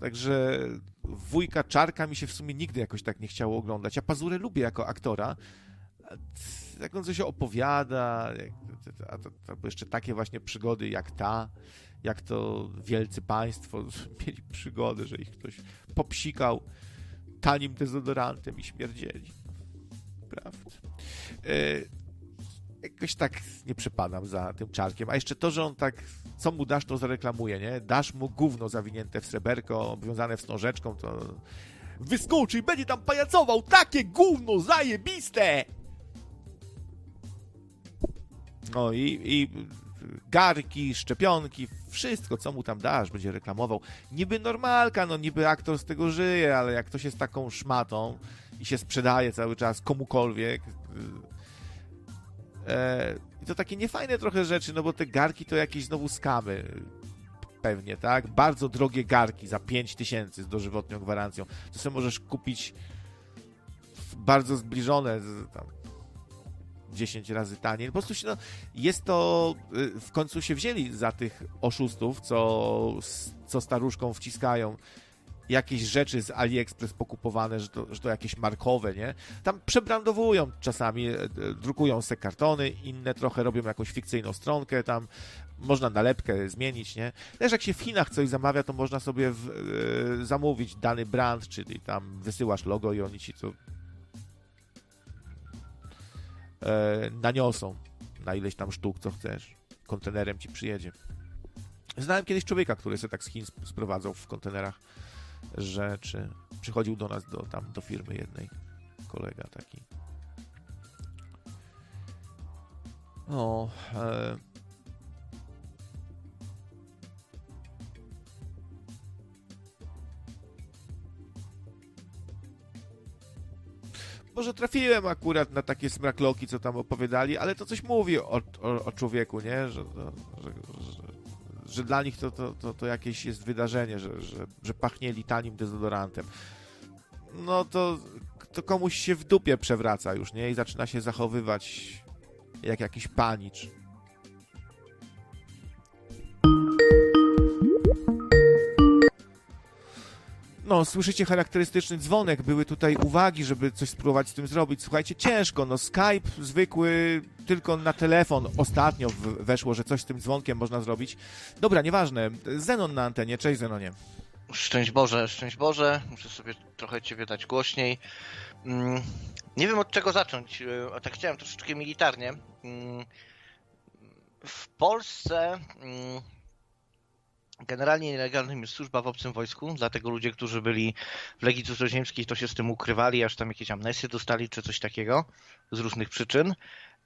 Także wujka Czarka mi się w sumie nigdy jakoś tak nie chciało oglądać. Ja Pazurę lubię jako aktora. Jak on coś opowiada, a to, to, jeszcze takie właśnie przygody jak ta, jak to wielcy państwo mieli przygody, że ich ktoś popsikał tanim dezodorantem i śmierdzieli. Prawda. E, jakoś tak nie przepadam za tym czarkiem. A jeszcze to, że on tak, co mu dasz, to zareklamuje, nie? Dasz mu gówno zawinięte w sreberko, obwiązane wstążeczką, to wyskoczy i będzie tam pajacował. Takie gówno zajebiste! No i, i garki, szczepionki, wszystko, co mu tam dasz, będzie reklamował. Niby normalka, no niby aktor z tego żyje, ale jak ktoś jest taką szmatą i się sprzedaje cały czas komukolwiek, e, i to takie niefajne trochę rzeczy, no bo te garki to jakieś znowu skamy pewnie, tak? Bardzo drogie garki za 5 tysięcy z dożywotnią gwarancją. To sobie możesz kupić bardzo zbliżone, tam, 10 razy taniej. Po prostu się, no, jest to, y, w końcu się wzięli za tych oszustów, co, co staruszką wciskają jakieś rzeczy z AliExpress pokupowane, że to, że to jakieś markowe, nie? Tam przebrandowują czasami, e, drukują se kartony, inne trochę robią jakąś fikcyjną stronkę, tam można nalepkę zmienić, nie? Też jak się w Chinach coś zamawia, to można sobie w, y, zamówić dany brand, czyli tam wysyłasz logo i oni ci to e, naniosą na ileś tam sztuk, co chcesz. Kontenerem ci przyjedzie. Znałem kiedyś człowieka, który się tak z Chin sprowadzał w kontenerach rzeczy. Przychodził do nas, do, tam, do firmy jednej. Kolega taki. O, e, może trafiłem akurat na takie smrakloki, co tam opowiadali, ale to coś mówi o, o, o człowieku, nie? Że, że, że, że, dla nich to, to, to, to jakieś jest wydarzenie, że, że, że pachnieli tanim dezodorantem. No to, to komuś się w dupie przewraca już, nie? I zaczyna się zachowywać jak jakiś panicz. No, słyszycie charakterystyczny dzwonek, były tutaj uwagi, żeby coś spróbować z tym zrobić. Słuchajcie, ciężko, no Skype zwykły, tylko na telefon ostatnio weszło, że coś z tym dzwonkiem można zrobić. Dobra, nieważne. Zenon na antenie, cześć Zenonie. Szczęść Boże, szczęść Boże, muszę sobie trochę Ciebie dać głośniej. Mm, nie wiem od czego zacząć, e, a tak chciałem troszeczkę militarnie. Mm, w Polsce mm, Generalnie nielegalnym jest służba w obcym wojsku, dlatego ludzie, którzy byli w Legii Cudzoziemskiej, to się z tym ukrywali, aż tam jakieś amnestie dostali, czy coś takiego, z różnych przyczyn,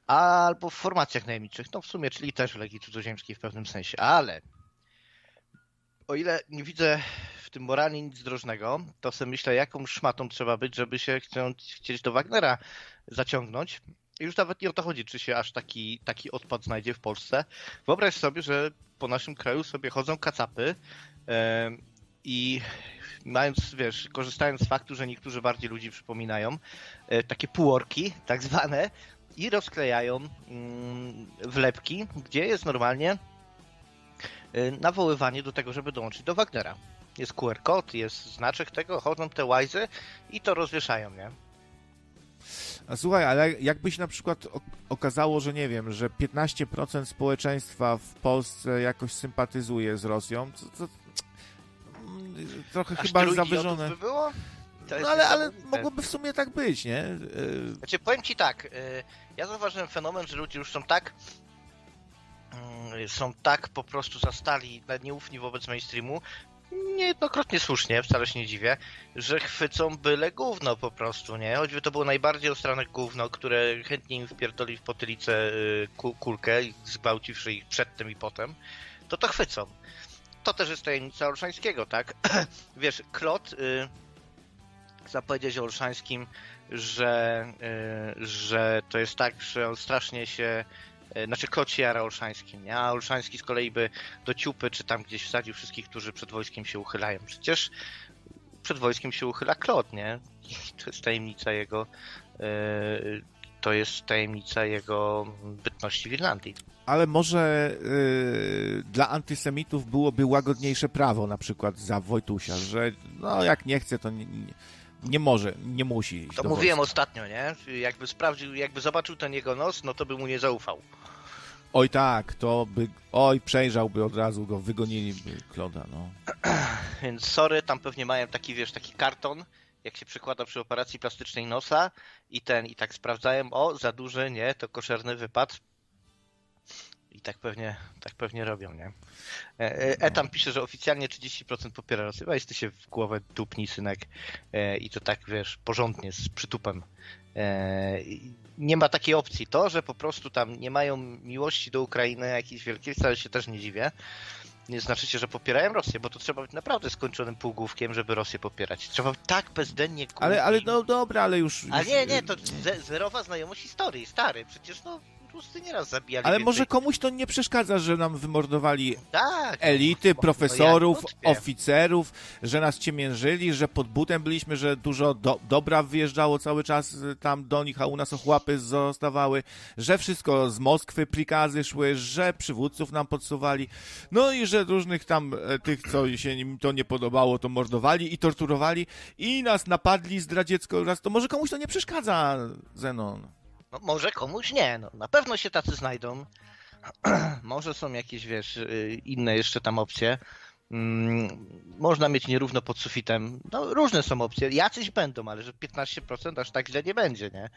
albo w formacjach najemniczych, no w sumie, czyli też w Legii Cudzoziemskiej w pewnym sensie, ale o ile nie widzę w tym moralnie nic drożnego, to sobie myślę, jaką szmatą trzeba być, żeby się chcieć do Wagnera zaciągnąć, już nawet nie o to chodzi, czy się aż taki, taki odpad znajdzie w Polsce. Wyobraź sobie, że po naszym kraju sobie chodzą kacapy i mając, wiesz, korzystając z faktu, że niektórzy bardziej ludzi przypominają, e, takie półorki, tak zwane, i rozklejają mm, wlepki, gdzie jest normalnie e, nawoływanie do tego, żeby dołączyć do Wagnera. Jest QR kod, jest znaczek tego, chodzą te łajzy i to rozwieszają, nie? A słuchaj, ale jakby się na przykład okazało, że nie wiem, że 15% społeczeństwa w Polsce jakoś sympatyzuje z Rosją, to, to trochę Aż chyba zawyżone. By było? No ale, ale mogłoby w sumie tak być, nie? E, Znaczy, powiem ci tak, y, ja zauważyłem fenomen, że ludzie już są tak mm, są tak po prostu zastali, nieufni wobec mainstreamu, niejednokrotnie słusznie, wcale się nie dziwię, że chwycą byle gówno po prostu, nie? Choćby to było najbardziej ostrane gówno, które chętnie im wpierdoli w potylicę y, ku- kulkę, zgwałciwszy ich przedtem i potem, to to chwycą. To też jest tajemnica Olszańskiego, tak? Wiesz, Klot y, zapowiedzieć o Olszańskim, że, y, że to jest tak, że on strasznie się znaczy Klot się jara Olszańskim, nie? a Olszański z kolei by do ciupy, czy tam gdzieś wsadził wszystkich, którzy przed wojskiem się uchylają. Przecież przed wojskiem się uchyla Klot, nie? To jest tajemnica jego y, to jest tajemnica jego bytności w Irlandii. ale może e, dla antysemitów byłoby łagodniejsze prawo, na przykład za Wojtusia, że no jak nie chce, to nie, nie, nie może, nie musi iść To mówiłem ostatnio, nie? Jakby sprawdził, jakby zobaczył ten jego nos, no to by mu nie zaufał. Oj tak, to by, oj przejrzałby od razu go, wygoniliby Kloda, no. Więc sorry, tam pewnie mają taki, wiesz, taki karton, jak się przykłada przy operacji plastycznej nosa i ten, i tak sprawdzają, o, za duży, nie, to koszerny wypad. I tak pewnie, tak pewnie robią, nie? E, e, e tam pisze, że oficjalnie 30% popiera Rosję. Weź ty się w głowę dupnij, synek. E, I to tak, wiesz, porządnie, z przytupem. Nie ma takiej opcji. To, że po prostu tam nie mają miłości do Ukrainy jakiejś wielkiej, wcale się też nie dziwię nie znaczy się, że popierają Rosję, bo to trzeba być naprawdę skończonym półgłówkiem, żeby Rosję popierać. Trzeba tak bezdennie głupim. Ale, ale no dobra, ale już... A już nie, nie, to ze, zerowa znajomość historii, stary. Przecież no, Zabijali Ale więcej. może komuś to nie przeszkadza, że nam wymordowali Tak. elity, no, profesorów, no nie wątpię. oficerów, że nas ciemiężyli, że pod butem byliśmy, że dużo do, dobra wjeżdżało cały czas y, tam do nich, a u nas ochłapy zostawały, że wszystko z Moskwy prikazy szły, że przywódców nam podsuwali, no i że różnych tam e, tych, co się im to nie podobało, to mordowali i torturowali i nas napadli zdradziecko raz. To może komuś to nie przeszkadza, Zenon. No, może komuś nie, no. Na pewno się tacy znajdą. może są jakieś, wiesz, y, inne jeszcze tam opcje. Mm, można mieć nierówno pod sufitem. No, różne są opcje. Jacyś będą, ale że 15% aż tak źle nie będzie, nie?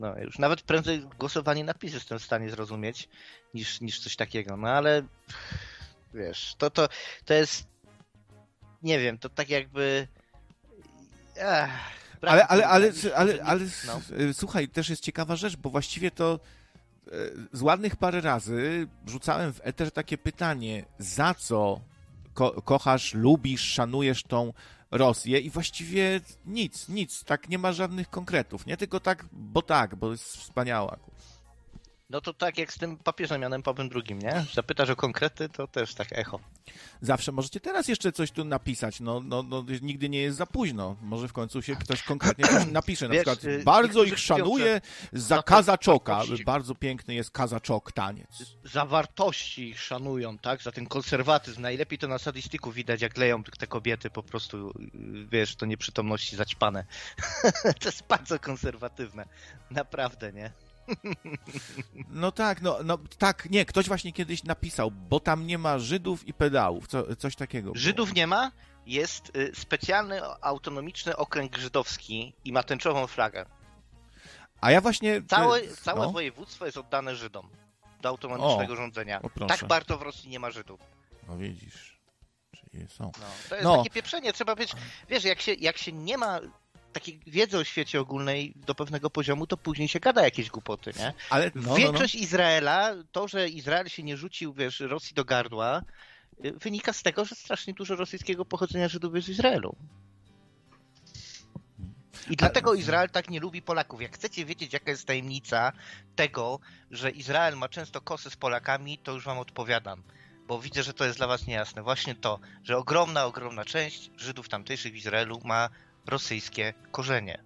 No, już nawet prędzej głosowanie na PiS jestem w stanie zrozumieć niż, niż coś takiego. No, ale wiesz, to, to, to jest nie wiem, to tak jakby Ech, Ale, ale, ale, ale, ale, no. s- słuchaj, też jest ciekawa rzecz, bo właściwie to e, z ładnych parę razy rzucałem w eter takie pytanie, za co ko kochasz, lubisz, szanujesz tą Rosję i właściwie nic, nic, tak nie ma żadnych konkretów, nie tylko tak, bo tak, bo jest wspaniała. No to tak jak z tym papieżem Janem Pawłem II, nie? Zapytasz o konkrety, to też tak echo. Zawsze możecie teraz jeszcze coś tu napisać, no, no, no nigdy nie jest za późno, może w końcu się ktoś konkretnie napisze, na Wiesz, przykład y, bardzo ich szanuję za kazaczoka, bardzo piękny jest kazaczok taniec. Za wartości ich szanują, tak? Za ten konserwatyzm. Najlepiej to na sadistyku widać, jak leją te kobiety po prostu, yy, wiesz, to nieprzytomności zaćpane. to jest bardzo konserwatywne. Naprawdę, nie? No tak, no, no tak, nie, ktoś właśnie kiedyś napisał, bo tam nie ma Żydów i pedałów, co, coś takiego. było. Żydów nie ma, jest y, specjalny autonomiczny okręg żydowski i ma tęczową flagę. A ja właśnie... Całe, e, całe no, województwo jest oddane Żydom. Do autonomicznego O, rządzenia. o tak bardzo w Rosji nie ma Żydów. no widzisz, czyli są. No, to jest No. takie pieprzenie. Trzeba być. Wiesz, jak się, jak się nie ma takiej wiedzy o świecie ogólnej do pewnego poziomu, to później się gada jakieś głupoty, nie? Ale no, no, no. Większość Izraela, to, że Izrael się nie rzucił, wiesz, Rosji do gardła, y, wynika z tego, że strasznie dużo rosyjskiego pochodzenia Żydów jest w Izraelu. I dlatego Izrael tak nie lubi Polaków. Jak chcecie wiedzieć, jaka jest tajemnica tego, że Izrael ma często kosy z Polakami, to już wam odpowiadam. Bo widzę, że to jest dla was niejasne. Właśnie to, że ogromna, ogromna część Żydów tamtejszych w Izraelu ma rosyjskie korzenie.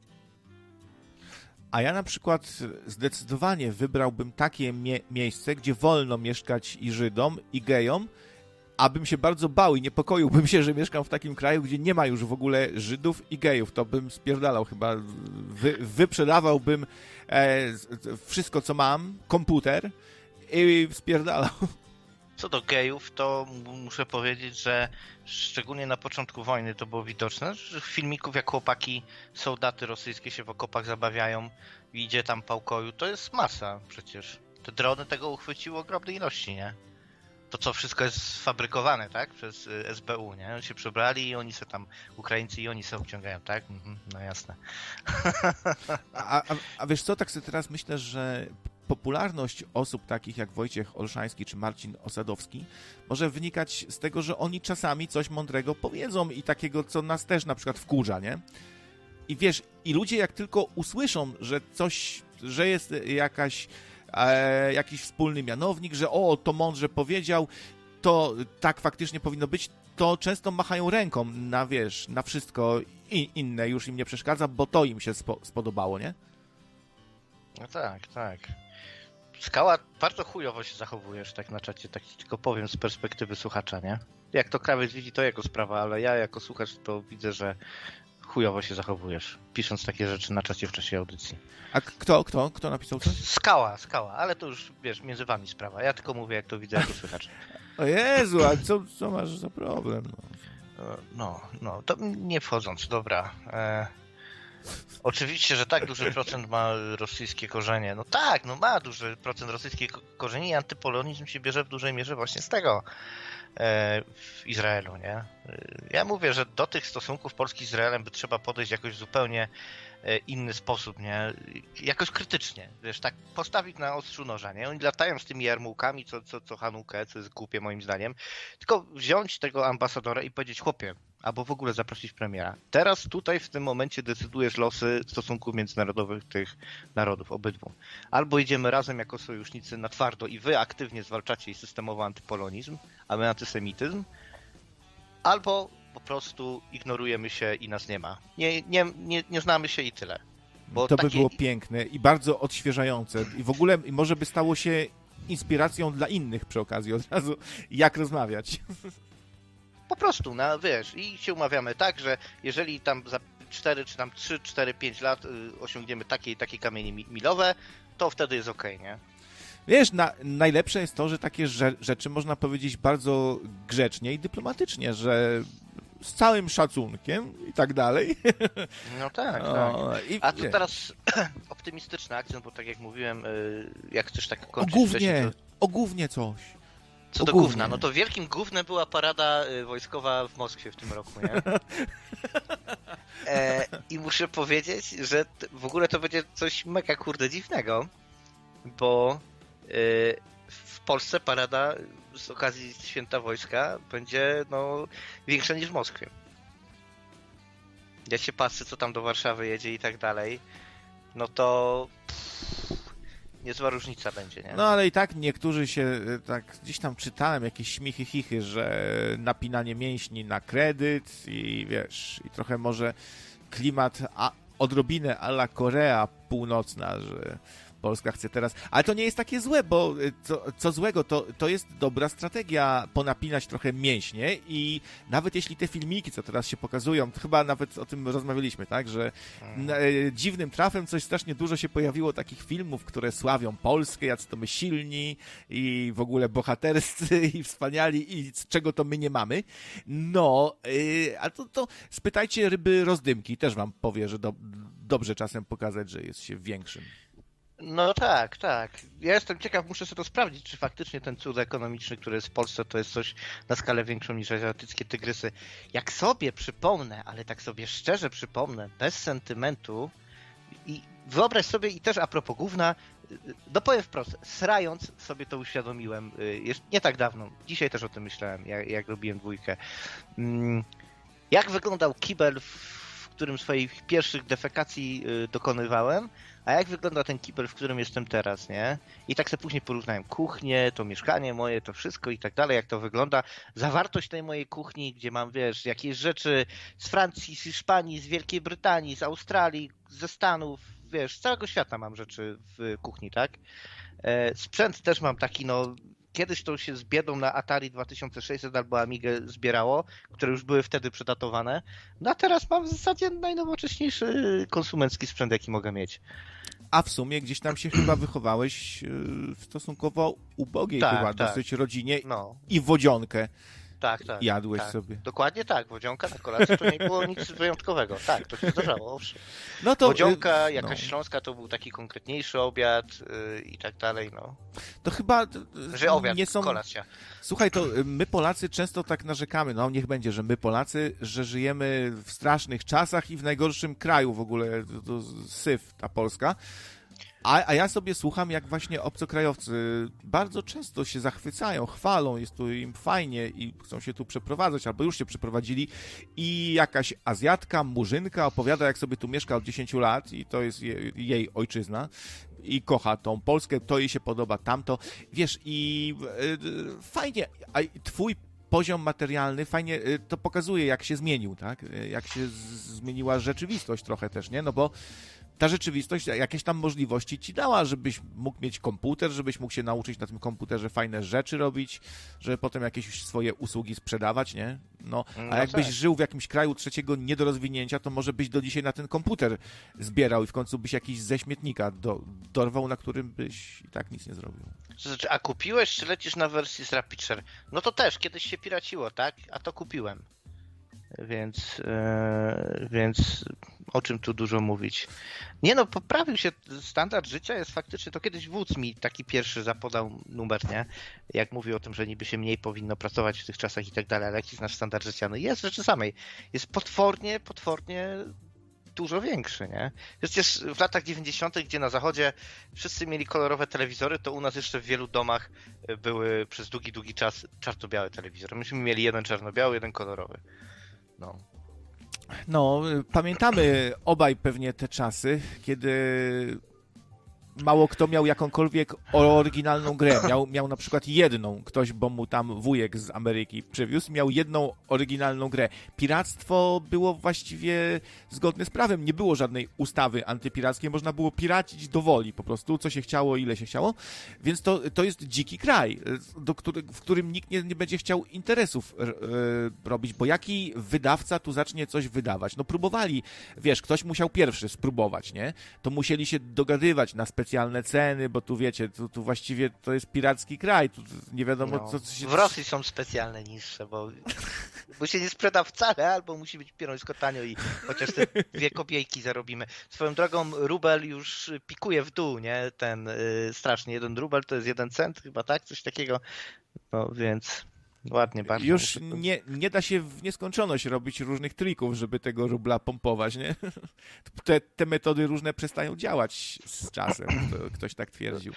A ja na przykład zdecydowanie wybrałbym takie mie miejsce, gdzie wolno mieszkać i Żydom, i gejom, abym się bardzo bał i niepokoiłbym się, że mieszkam w takim kraju, gdzie nie ma już w ogóle Żydów i gejów. To bym spierdalał chyba, wy, wyprzedawałbym e, wszystko, co mam, komputer i spierdalał. Co do gejów, to muszę powiedzieć, że szczególnie na początku wojny to było widoczne, że filmików jak chłopaki, soldaty rosyjskie się w okopach zabawiają i idzie tam pałkoju, to jest masa przecież. Te drony tego uchwyciły ogromnej ilości, nie? To co wszystko jest sfabrykowane, tak? Przez y, SBU, nie? Oni się przebrali i oni se tam, Ukraińcy i oni se obciągają, tak? Mhm, no jasne. A, a, a wiesz co, tak sobie teraz myślę, że popularność osób takich jak Wojciech Olszański czy Marcin Osadowski może wynikać z tego, że oni czasami coś mądrego powiedzą i takiego, co nas też na przykład wkurza, nie? I wiesz, i ludzie jak tylko usłyszą, że coś, że jest jakaś, e, jakiś wspólny mianownik, że o, to mądrze powiedział, to tak faktycznie powinno być, to często machają ręką na, wiesz, na wszystko i inne już im nie przeszkadza, bo to im się spo, spodobało, nie? No tak, tak. Skała, bardzo chujowo się zachowujesz tak na czacie, tak tylko powiem z perspektywy słuchacza, nie? Jak to krawiec widzi, to jego sprawa, ale ja jako słuchacz to widzę, że chujowo się zachowujesz, pisząc takie rzeczy na czacie w czasie audycji. A kto, kto, kto napisał to? Skała, skała, ale to już, wiesz, między wami sprawa. Ja tylko mówię, jak to widzę jako słuchacz. O Jezu, a co, co masz za problem? No, no, no to nie wchodząc, dobra. E... Oczywiście, że tak duży procent ma rosyjskie korzenie. No tak, no ma duży procent rosyjskich korzeni i antypolonizm się bierze w dużej mierze właśnie z tego e, w Izraelu, nie? Ja mówię, że do tych stosunków Polski z Izraelem by trzeba podejść jakoś zupełnie inny sposób, nie? Jakoś krytycznie, wiesz, tak postawić na ostrzu noża, nie? Oni latają z tymi jarmułkami co, co, co Hanukę, co jest głupie moim zdaniem, tylko wziąć tego ambasadora i powiedzieć, chłopie, albo w ogóle zaprosić premiera. Teraz tutaj w tym momencie decydujesz losy stosunków międzynarodowych tych narodów, obydwu. Albo idziemy razem jako sojusznicy na twardo i wy aktywnie zwalczacie systemowo antypolonizm, a my antysemityzm, albo po prostu ignorujemy się i nas nie ma. Nie, nie, nie, nie znamy się i tyle. Bo to takie... by było piękne i bardzo odświeżające. I w ogóle może by stało się inspiracją dla innych przy okazji od razu, jak rozmawiać. Po prostu, no, wiesz, i się umawiamy tak, że jeżeli tam za 4 czy tam 3, 4, 5 lat y, osiągniemy takie i takie kamienie milowe, to wtedy jest ok, nie? Wiesz, na, najlepsze jest to, że takie rzeczy można powiedzieć bardzo grzecznie i dyplomatycznie, że z całym szacunkiem i tak dalej. No tak, tak. A to teraz optymistyczny akcent, bo tak jak mówiłem, y, jak chcesz tak kończyć... O głównie, to... o głównie coś. Co do gówna, no to wielkim gównem była parada y, wojskowa w Moskwie w tym roku, nie? E, I muszę powiedzieć, że w ogóle to będzie coś mega kurde dziwnego, bo y, w Polsce parada z okazji Święta Wojska będzie no, większa niż w Moskwie. Ja się patrzę, co tam do Warszawy jedzie i tak dalej, no to niezła różnica będzie, nie? No ale i tak niektórzy się, e, tak gdzieś tam czytałem jakieś śmichy, chichy, że napinanie mięśni na kredyt i wiesz, i trochę może klimat a, odrobinę ala Korea Północna, że Polska chce teraz. Ale to nie jest takie złe, bo y, co, co złego, to, to jest dobra strategia ponapinać trochę mięśnie i nawet jeśli te filmiki, co teraz się pokazują, chyba nawet o tym rozmawialiśmy, tak, że mm. e, dziwnym trafem coś strasznie dużo się pojawiło takich filmów, które sławią Polskę, jacy to my silni i w ogóle bohaterscy i wspaniali i z czego to my nie mamy. No, e, a to, to spytajcie ryby rozdymki, też wam powie, że do, dobrze czasem pokazać, że jest się większym. No tak, tak. Ja jestem ciekaw, muszę sobie to sprawdzić, czy faktycznie ten cud ekonomiczny, który jest w Polsce, to jest coś na skalę większą niż azjatyckie tygrysy. Jak sobie przypomnę, ale tak sobie szczerze przypomnę, bez sentymentu i wyobraź sobie, i też a propos główna, no powiem wprost, srając sobie to uświadomiłem, y, nie tak dawno, dzisiaj też o tym myślałem, jak, jak robiłem dwójkę. Mm, jak wyglądał kibel, w którym swoich pierwszych defekacji y, dokonywałem, a jak wygląda ten kibel, w którym jestem teraz, nie? I tak sobie później porównałem kuchnię, to mieszkanie moje, to wszystko i tak dalej, jak to wygląda. Zawartość tej mojej kuchni, gdzie mam, wiesz, jakieś rzeczy z Francji, z Hiszpanii, z Wielkiej Brytanii, z Australii, ze Stanów, wiesz, z całego świata mam rzeczy w kuchni, tak? E, sprzęt też mam taki, no, kiedyś to się z biedą na Atari 2600 albo Amigę zbierało, które już były wtedy przedatowane. No a teraz mam w zasadzie najnowocześniejszy konsumencki sprzęt, jaki mogę mieć. a w sumie gdzieś tam się chyba wychowałeś e, w stosunkowo ubogiej Tak, chyba tak. dosyć rodzinie No, i wodzionkę tak, tak. jadłeś tak. sobie. Dokładnie tak, wodzionka na kolację to nie było nic wyjątkowego. Tak, to się zdarzało, owszem. No to, Wodzionka, y, jakaś no, śląska to był taki konkretniejszy obiad yy, i tak dalej, no. to chyba y, Że obiad, nie są... kolacja. Słuchaj, to y, my Polacy często tak narzekamy, no niech będzie, że my Polacy, że żyjemy w strasznych czasach i w najgorszym kraju w ogóle, to, to syf ta Polska. A, a ja sobie słucham, jak właśnie obcokrajowcy bardzo często się zachwycają, chwalą, jest tu im fajnie i chcą się tu przeprowadzać, albo już się przeprowadzili i jakaś Azjatka, Murzynka opowiada, jak sobie tu mieszka od 10 lat i to jest je, jej ojczyzna i kocha tą Polskę, to jej się podoba, tamto. Wiesz, i y, fajnie, a twój poziom materialny fajnie y, to pokazuje, jak się zmienił, tak? Y, Jak się zmieniła rzeczywistość trochę też, nie? No bo ta rzeczywistość jakieś tam możliwości ci dała, żebyś mógł mieć komputer, żebyś mógł się nauczyć na tym komputerze fajne rzeczy robić, żeby potem jakieś swoje usługi sprzedawać, nie? No, a No jakbyś tak. żył w jakimś kraju trzeciego nie do rozwinięcia, to może byś do dzisiaj na ten komputer zbierał i w końcu byś jakiś ze śmietnika do, dorwał, na którym byś i tak nic nie zrobił. To znaczy, a kupiłeś, czy lecisz na wersji z Rapidshare? No to też, kiedyś się piraciło, tak? A to kupiłem. Więc, e, więc o czym tu dużo mówić? Nie no, poprawił się standard życia, jest faktycznie, to kiedyś wódz mi taki pierwszy zapodał numer, nie? Jak mówił o tym, że niby się mniej powinno pracować w tych czasach i tak dalej, ale jaki jest nasz standard życia? No jest rzeczy samej. Jest potwornie, potwornie dużo większy, nie? Przecież w latach 90., gdzie na zachodzie wszyscy mieli kolorowe telewizory, to u nas jeszcze w wielu domach były przez długi, długi czas czarno-białe telewizory. Myśmy mieli jeden czarno-biały, jeden kolorowy. No. No, y, pamiętamy obaj pewnie te czasy, kiedy mało kto miał jakąkolwiek oryginalną grę. Miał, miał na przykład jedną, ktoś, bo mu tam wujek z Ameryki przywiózł, miał jedną oryginalną grę. Piractwo było właściwie zgodne z prawem. Nie było żadnej ustawy antypirackiej, można było piracić do woli po prostu, co się chciało, ile się chciało. Więc to, to jest dziki kraj, do który, w którym nikt nie, nie będzie chciał interesów y, robić, bo jaki wydawca tu zacznie coś wydawać? No próbowali, wiesz, ktoś musiał pierwszy spróbować, nie? To musieli się dogadywać na specjalne ceny, bo tu wiecie, tu, tu właściwie to jest piracki kraj, tu nie wiadomo no. co, co się... W Rosji są specjalne niższe, bo, bo się nie sprzeda wcale, albo musi być pierońsko tanio i chociaż te dwie kopiejki zarobimy. Swoją drogą rubel już pikuje w dół, nie? Ten y, strasznie, jeden rubel to jest jeden cent chyba, tak? Coś takiego. No więc ładnie bardzo. Już nie, nie da się w nieskończoność robić różnych trików, żeby tego rubla pompować, nie? Te, te metody różne przestają działać z czasem, to ktoś tak twierdził.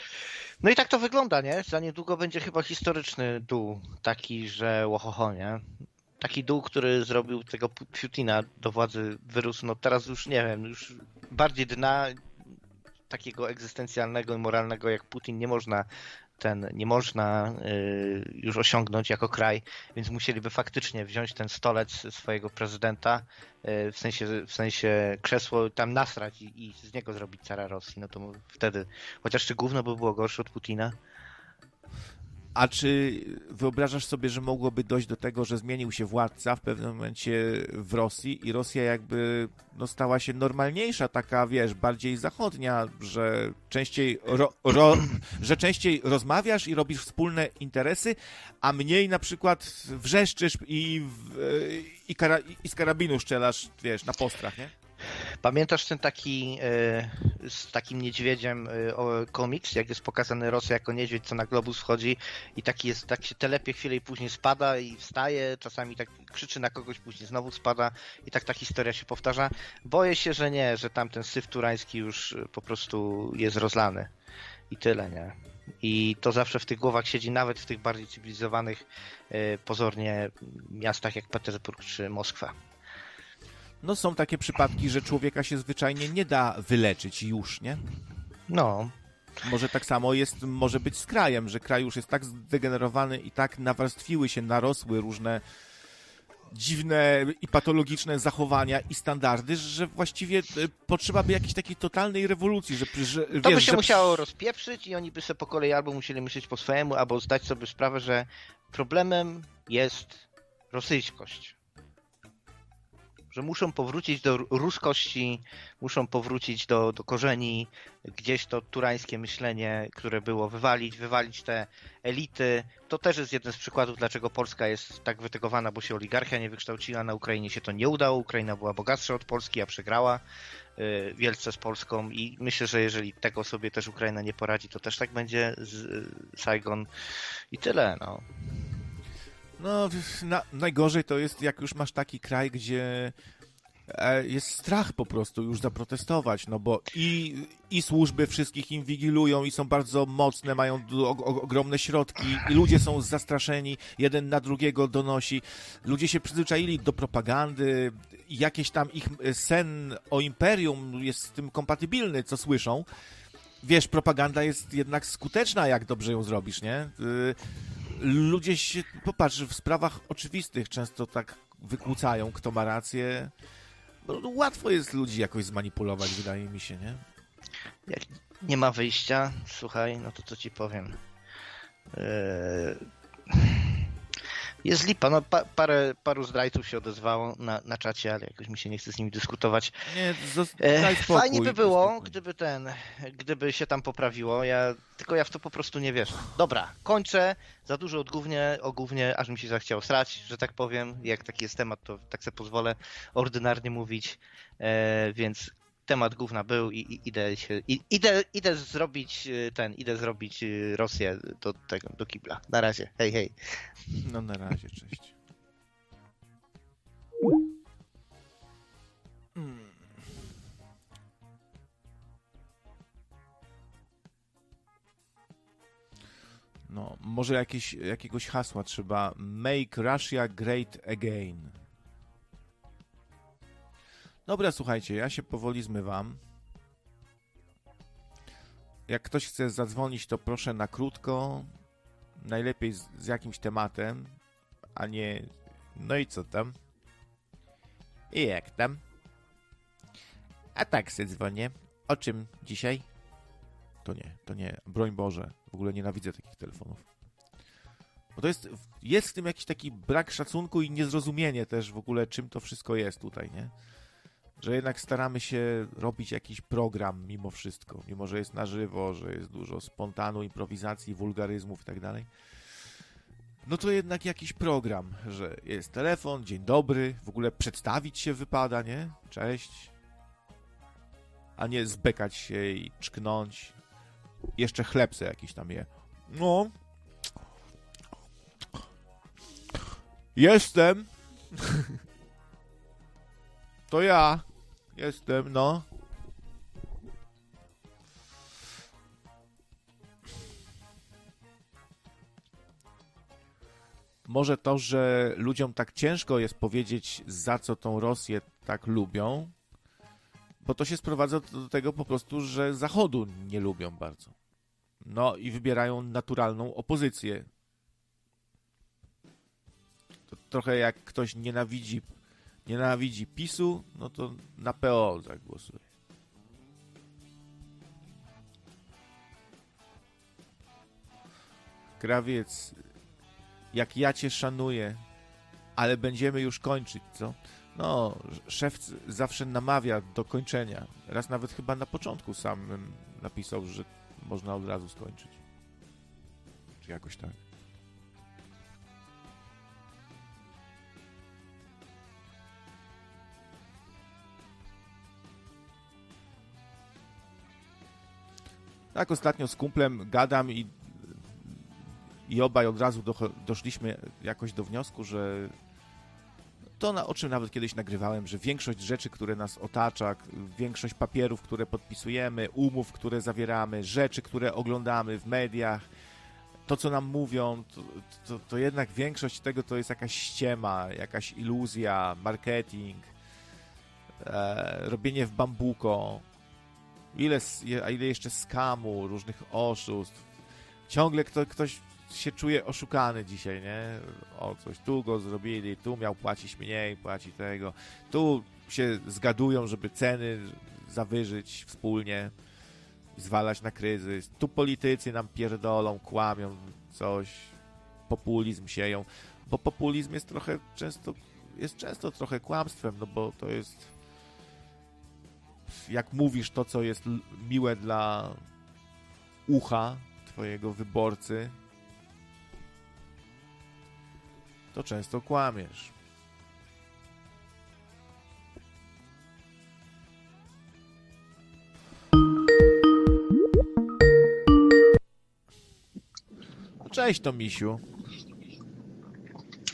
No i tak to wygląda, nie? Za niedługo będzie chyba historyczny dół, taki, że łohoho, nie? Taki dół, który zrobił tego Pu- Putina do władzy wyrósł, no teraz już nie wiem, już bardziej dna takiego egzystencjalnego i moralnego jak Putin nie można ten nie można y, już osiągnąć jako kraj, więc musieliby faktycznie wziąć ten stolec swojego prezydenta, y, w sensie, w sensie krzesło tam nasrać i, i z niego zrobić cara Rosji, no to wtedy, chociaż czy gówno by było gorsze od Putina? A czy wyobrażasz sobie, że mogłoby dojść do tego, że zmienił się władca w pewnym momencie w Rosji i Rosja jakby no, stała się normalniejsza, taka wiesz, bardziej zachodnia, że częściej, ro, ro, że częściej rozmawiasz i robisz wspólne interesy, a mniej na przykład wrzeszczysz i, i, kara, i z karabinu strzelasz, wiesz, na postrach, nie? Pamiętasz ten taki y, z takim niedźwiedziem o, komiks, jak jest pokazany Rosja jako niedźwiedź, co na globus wchodzi i taki jest, tak się telepie chwilę i później spada i wstaje, czasami tak krzyczy na kogoś, później znowu spada i tak ta historia się powtarza. Boję się, że nie, że tamten syf turański już y, po prostu jest rozlany i tyle, nie? I to zawsze w tych głowach siedzi, nawet w tych bardziej cywilizowanych pozornie miastach jak Petersburg czy Moskwa. No są takie przypadki, że człowieka się zwyczajnie nie da wyleczyć już, nie? No, Może tak samo jest, może być z krajem, że kraj już jest tak zdegenerowany i tak nawarstwiły się, narosły różne dziwne i patologiczne zachowania i standardy, że właściwie e, potrzeba by jakiejś takiej totalnej rewolucji, że, że To wiesz, by się że... musiało rozpieprzyć i oni by sobie po kolei albo musieli myśleć po swojemu, albo zdać sobie sprawę, że problemem jest rosyjskość. Że muszą powrócić do ruskości, muszą powrócić do, do korzeni, gdzieś to turańskie myślenie, które było wywalić, wywalić te elity. To też jest jeden z przykładów, dlaczego Polska jest tak wytygowana, bo się oligarchia nie wykształciła, na Ukrainie się to nie udało, Ukraina była bogatsza od Polski, a przegrała y, wielce z Polską i myślę, że jeżeli tego sobie też Ukraina nie poradzi, to też tak będzie z Saigon i tyle, no. No, na, najgorzej to jest, jak już masz taki kraj, gdzie e, jest strach po prostu już zaprotestować, no bo i, i służby wszystkich inwigilują i są bardzo mocne, mają ogromne środki i ludzie są zastraszeni, jeden na drugiego donosi. Ludzie się przyzwyczaili do propagandy, jakieś tam ich sen o imperium jest z tym kompatybilny, co słyszą. Wiesz, propaganda jest jednak skuteczna, jak dobrze ją zrobisz, nie? Ludzie się, popatrz, w sprawach oczywistych często tak wykłócają, kto ma rację. No, łatwo jest ludzi jakoś zmanipulować, wydaje mi się, nie? Jak nie ma wyjścia, słuchaj, no to co ci powiem. Eee jest lipa. No, pa, parę, paru zdrajców się odezwało na, na czacie, ale jakoś mi się nie chce z nimi dyskutować. Nie, e, Fajnie by było, gdyby ten, gdyby się tam poprawiło. Ja, tylko ja w to po prostu nie wierzę. Dobra, kończę. Za dużo odgównie, ogównie, aż mi się zachciało srać, że tak powiem. Jak taki jest temat, to tak sobie pozwolę ordynarnie mówić. E, więc temat główna był i, i idę się, i, idę, idę zrobić y, ten, idę zrobić y, Rosję do tego, do kibla. Na razie, hej, hej. No na razie, cześć. Hmm. No, może jakieś, jakiegoś hasła trzeba. Make Russia great again. Dobra, słuchajcie, ja się powoli zmywam. Jak ktoś chce zadzwonić, to proszę na krótko. Najlepiej z, z jakimś tematem, a nie. No i co tam? I jak tam? A tak se dzwonię. O czym dzisiaj? To nie, to nie. Broń Boże. W ogóle nienawidzę takich telefonów. Bo to jest, jest w tym jakiś taki brak szacunku i niezrozumienie też w ogóle, czym to wszystko jest tutaj, nie? Że jednak staramy się robić jakiś program mimo wszystko, mimo że jest na żywo, że jest dużo spontanu, improwizacji, wulgaryzmów i tak dalej. No to jednak jakiś program, że jest telefon, dzień dobry, w ogóle przedstawić się wypada, nie? Cześć. A nie zbekać się i czknąć. Jeszcze chlebce jakiś tam je. No. Jestem. to ja. Jestem, no. Może to, że ludziom tak ciężko jest powiedzieć, za co tą Rosję tak lubią, bo to się sprowadza do tego po prostu, że Zachodu nie lubią bardzo. No i wybierają naturalną opozycję. To trochę jak ktoś nienawidzi nienawidzi PiSu, no to na PO zagłosuje. Krawiec, jak ja cię szanuję, ale będziemy już kończyć, co? No, szef zawsze namawia do kończenia. Raz nawet chyba na początku samym napisał, że można od razu skończyć. Czy jakoś tak. Tak, ostatnio z kumplem gadam i, i obaj od razu do, doszliśmy jakoś do wniosku, że to, na, o czym nawet kiedyś nagrywałem, że większość rzeczy, które nas otacza, większość papierów, które podpisujemy, umów, które zawieramy, rzeczy, które oglądamy w mediach, to, co nam mówią, to, to, to jednak większość tego to jest jakaś ściema, jakaś iluzja, marketing, e, robienie w bambuko, Ile, a ile jeszcze skamu, różnych oszustw. Ciągle kto, ktoś się czuje oszukany dzisiaj, nie? O coś, tu go zrobili, tu miał płacić mniej, płaci tego. Tu się zgadują, żeby ceny zawyżyć wspólnie, zwalać na kryzys. Tu politycy nam pierdolą, kłamią coś, populizm sieją, bo populizm jest trochę często jest często trochę kłamstwem, no bo to jest jak mówisz to, co jest miłe dla ucha twojego wyborcy, to często kłamiesz. Cześć, Tomisiu.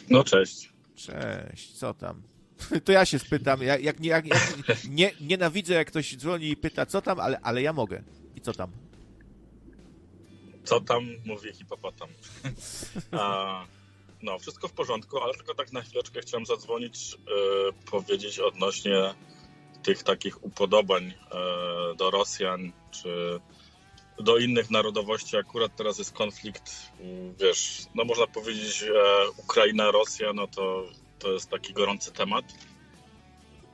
No cześć. Cześć, co tam? To ja się spytam, jak, jak, jak, jak nie, nienawidzę jak ktoś dzwoni i pyta co tam, ale, ale ja mogę. I co tam? Co tam mówi hipopotam? A, no, wszystko w porządku, ale tylko tak na chwileczkę chciałem zadzwonić, e, powiedzieć odnośnie tych takich upodobań e, do Rosjan, czy do innych narodowości. Akurat teraz jest konflikt, wiesz, no można powiedzieć, e, Ukraina, Rosja, no to, to jest taki gorący temat.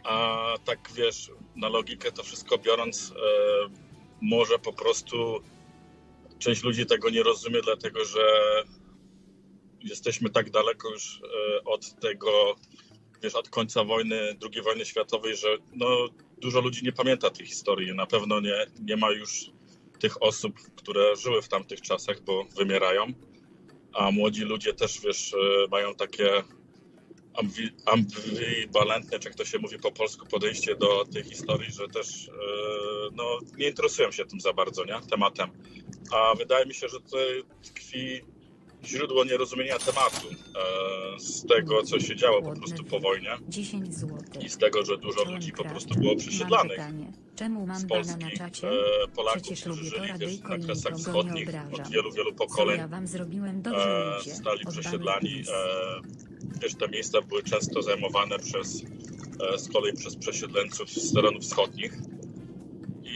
A tak wiesz, na logikę to wszystko biorąc, e, może po prostu część ludzi tego nie rozumie, dlatego że jesteśmy tak daleko już e, od tego, wiesz, od końca wojny, II wojny światowej, że no, dużo ludzi nie pamięta tej historii. Na pewno nie, nie ma już tych osób, które żyły w tamtych czasach, bo wymierają, a młodzi ludzie też, wiesz, e, mają takie ambiwalentne, czy jak to się mówi po polsku, podejście do tej historii, że też e, no, nie interesują się tym za bardzo, nie? Tematem. A wydaje mi się, że tutaj tkwi źródło nierozumienia tematu e, z tego, co się działo po prostu po wojnie 10 zł. i z tego, że dużo ludzi po prostu było przesiedlanych z bana Polski. na czacie? E, Polaków, Przecież którzy żyli wiesz, na kresach wschodnich od wielu, wielu pokoleń. ja wam zrobiłem dobrze ludzie? Zostali przesiedlani. Wiesz, te miejsca były często zajmowane przez, e, z kolei przez przesiedleńców z terenów wschodnich. I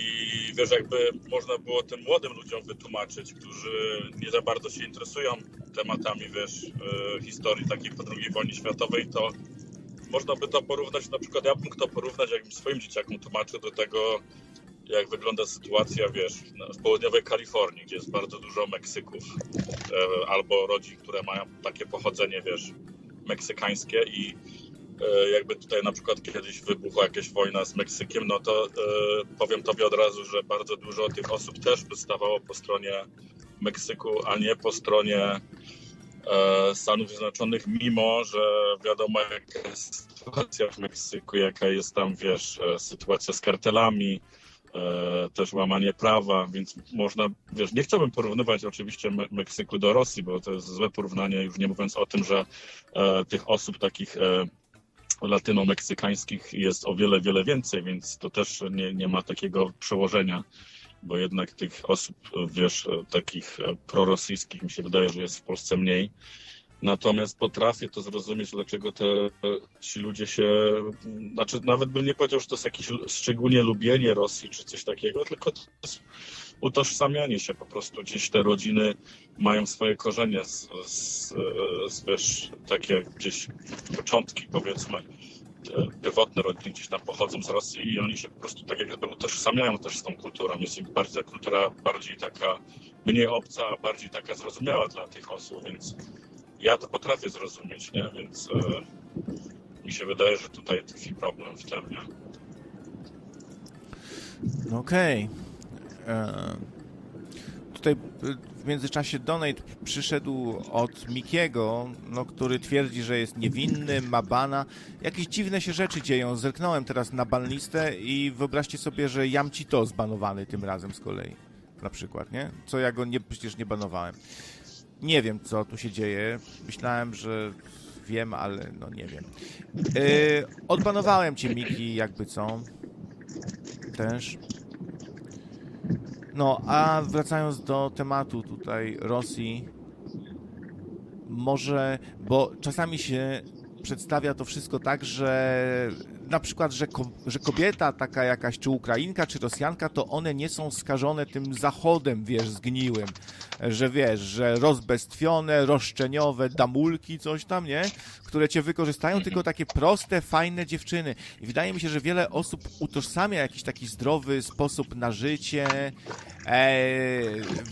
wiesz, jakby można było tym młodym ludziom wytłumaczyć, którzy nie za bardzo się interesują tematami, wiesz, e, historii takiej po II wojnie światowej, to można by to porównać, na przykład ja bym to porównać, jakbym swoim dzieciakom tłumaczył do tego, jak wygląda sytuacja, wiesz, w południowej Kalifornii, gdzie jest bardzo dużo Meksyków e, albo rodzin, które mają takie pochodzenie, wiesz, meksykańskie i e, jakby tutaj na przykład kiedyś wybuchła jakaś wojna z Meksykiem, no to e, powiem tobie od razu, że bardzo dużo tych osób też by stawało po stronie Meksyku, a nie po stronie e, Stanów Zjednoczonych, mimo że wiadomo jaka jest sytuacja w Meksyku, jaka jest tam, wiesz, sytuacja z kartelami, też łamanie prawa, więc można, wiesz, nie chciałbym porównywać oczywiście Me- Meksyku do Rosji, bo to jest złe porównanie, już nie mówiąc o tym, że e, tych osób takich e, latyno-meksykańskich jest o wiele, wiele więcej, więc to też nie, nie ma takiego przełożenia, bo jednak tych osób, wiesz, e, takich e, prorosyjskich mi się wydaje, że jest w Polsce mniej. Natomiast potrafię to zrozumieć, dlaczego te, ci ludzie się, znaczy nawet bym nie powiedział, że to jest jakieś szczególnie lubienie Rosji czy coś takiego, tylko to jest utożsamianie się po prostu. Gdzieś te rodziny mają swoje korzenie, z, z, z, wiesz, takie gdzieś początki powiedzmy, pierwotne rodziny gdzieś tam pochodzą z Rosji i oni się po prostu tak jakby utożsamiają też z tą kulturą. Jest im bardziej kultura bardziej taka mniej obca, a bardziej taka zrozumiała dla tych osób, więc ja to potrafię zrozumieć, nie? Więc e, mi się wydaje, że tutaj tkwi problem w tym, nie? Okej. E, Tutaj w międzyczasie donate przyszedł od Mikiego, no, który twierdzi, że jest niewinny, ma bana. Jakieś dziwne się rzeczy dzieją. Zerknąłem teraz na ban listę i wyobraźcie sobie, że Jamci to zbanowany tym razem z kolei. Na przykład, nie? Co ja go nie, przecież nie banowałem. Nie wiem, co tu się dzieje. Myślałem, że wiem, ale no nie wiem. Yy, odbanowałem cię, Miki, jakby co. Też. No, a wracając do tematu tutaj Rosji, może, bo czasami się przedstawia to wszystko tak, że na przykład, że, ko że kobieta taka jakaś, czy Ukrainka, czy Rosjanka, to one nie są skażone tym zachodem, wiesz, zgniłym, że wiesz, że rozbestwione, roszczeniowe damulki, coś tam, nie? Które cię wykorzystają, tylko takie proste, fajne dziewczyny. I wydaje mi się, że wiele osób utożsamia jakiś taki zdrowy sposób na życie, e,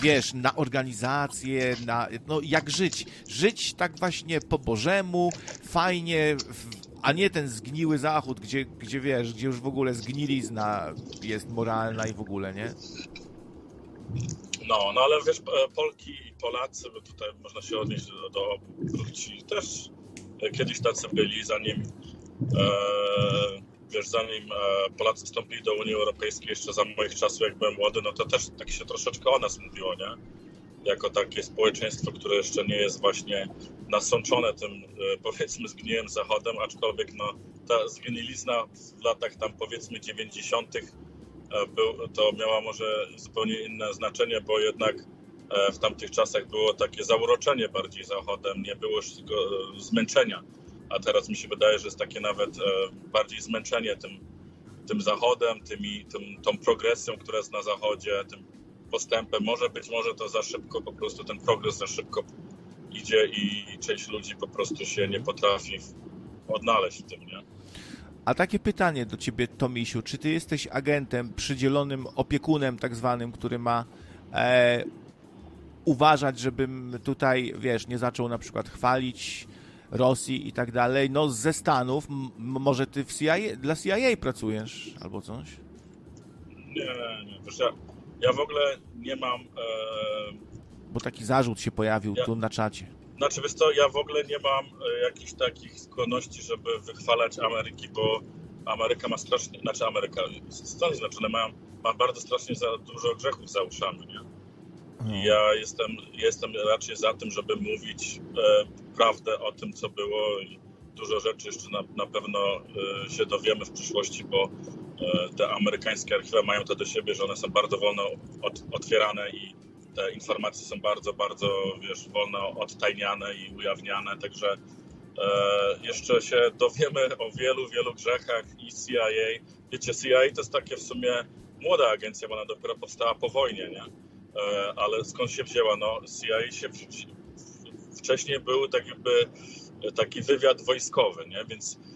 wiesz, na organizację, na, no jak żyć. Żyć tak właśnie po Bożemu, fajnie, w, a nie ten zgniły zachód, gdzie, gdzie wiesz, gdzie już w ogóle zgnilizna jest moralna i w ogóle, nie? No, no ale wiesz, e, Polki i Polacy, bo tutaj można się odnieść do, do płci, też e, kiedyś tacy byli, zanim e, wiesz, zanim e, Polacy wstąpili do Unii Europejskiej, jeszcze za moich czasów, jak byłem młody, no to też tak się troszeczkę o nas mówiło, nie? Jako takie społeczeństwo, które jeszcze nie jest właśnie nasączone tym, e, powiedzmy, zgniłym zachodem, aczkolwiek no, ta zgnilizna w latach tam, powiedzmy, 90 E, był, to miała może zupełnie inne znaczenie, bo jednak e, w tamtych czasach było takie zauroczenie bardziej Zachodem, nie było już e, zmęczenia. A teraz mi się wydaje, że jest takie nawet bardziej zmęczenie tym, tym Zachodem, tymi, tym, tą progresją, która jest na Zachodzie, tym postępem. Może być może to za szybko, po prostu ten progres za szybko idzie i część ludzi po prostu się nie potrafi odnaleźć w tym, nie? A takie pytanie do ciebie, Tomisiu, czy ty jesteś agentem przydzielonym opiekunem tak zwanym, który ma e, uważać, żebym tutaj, wiesz, nie zaczął na przykład chwalić Rosji i tak dalej, no ze Stanów, może ty w CIA, dla CIA pracujesz albo coś? Nie, nie, wiesz, ja, ja w ogóle nie mam... E... Bo taki zarzut się pojawił ja... tu na czacie. Znaczy, wiesz co, ja w ogóle nie mam e, jakichś takich skłonności, żeby wychwalać Ameryki, bo Ameryka ma strasznie, znaczy Ameryka, Stany Zjednoczone mają, ma bardzo strasznie za dużo grzechów za uszami, nie? Ja jestem, jestem raczej za tym, żeby mówić e, prawdę o tym, co było i dużo rzeczy jeszcze na, na pewno e, się dowiemy w przyszłości, bo te amerykańskie archiwa mają to do siebie, że one są bardzo wolno od, otwierane i te informacje są bardzo, bardzo, wiesz, wolno odtajniane i ujawniane, także e, jeszcze się dowiemy o wielu, wielu grzechach i CIA. Wiecie, CIA to jest takie w sumie młoda agencja, bo ona dopiero powstała po wojnie, nie? E, ale skąd się wzięła? No, CIA się wcześniej był tak jakby taki wywiad wojskowy, nie? Więc e,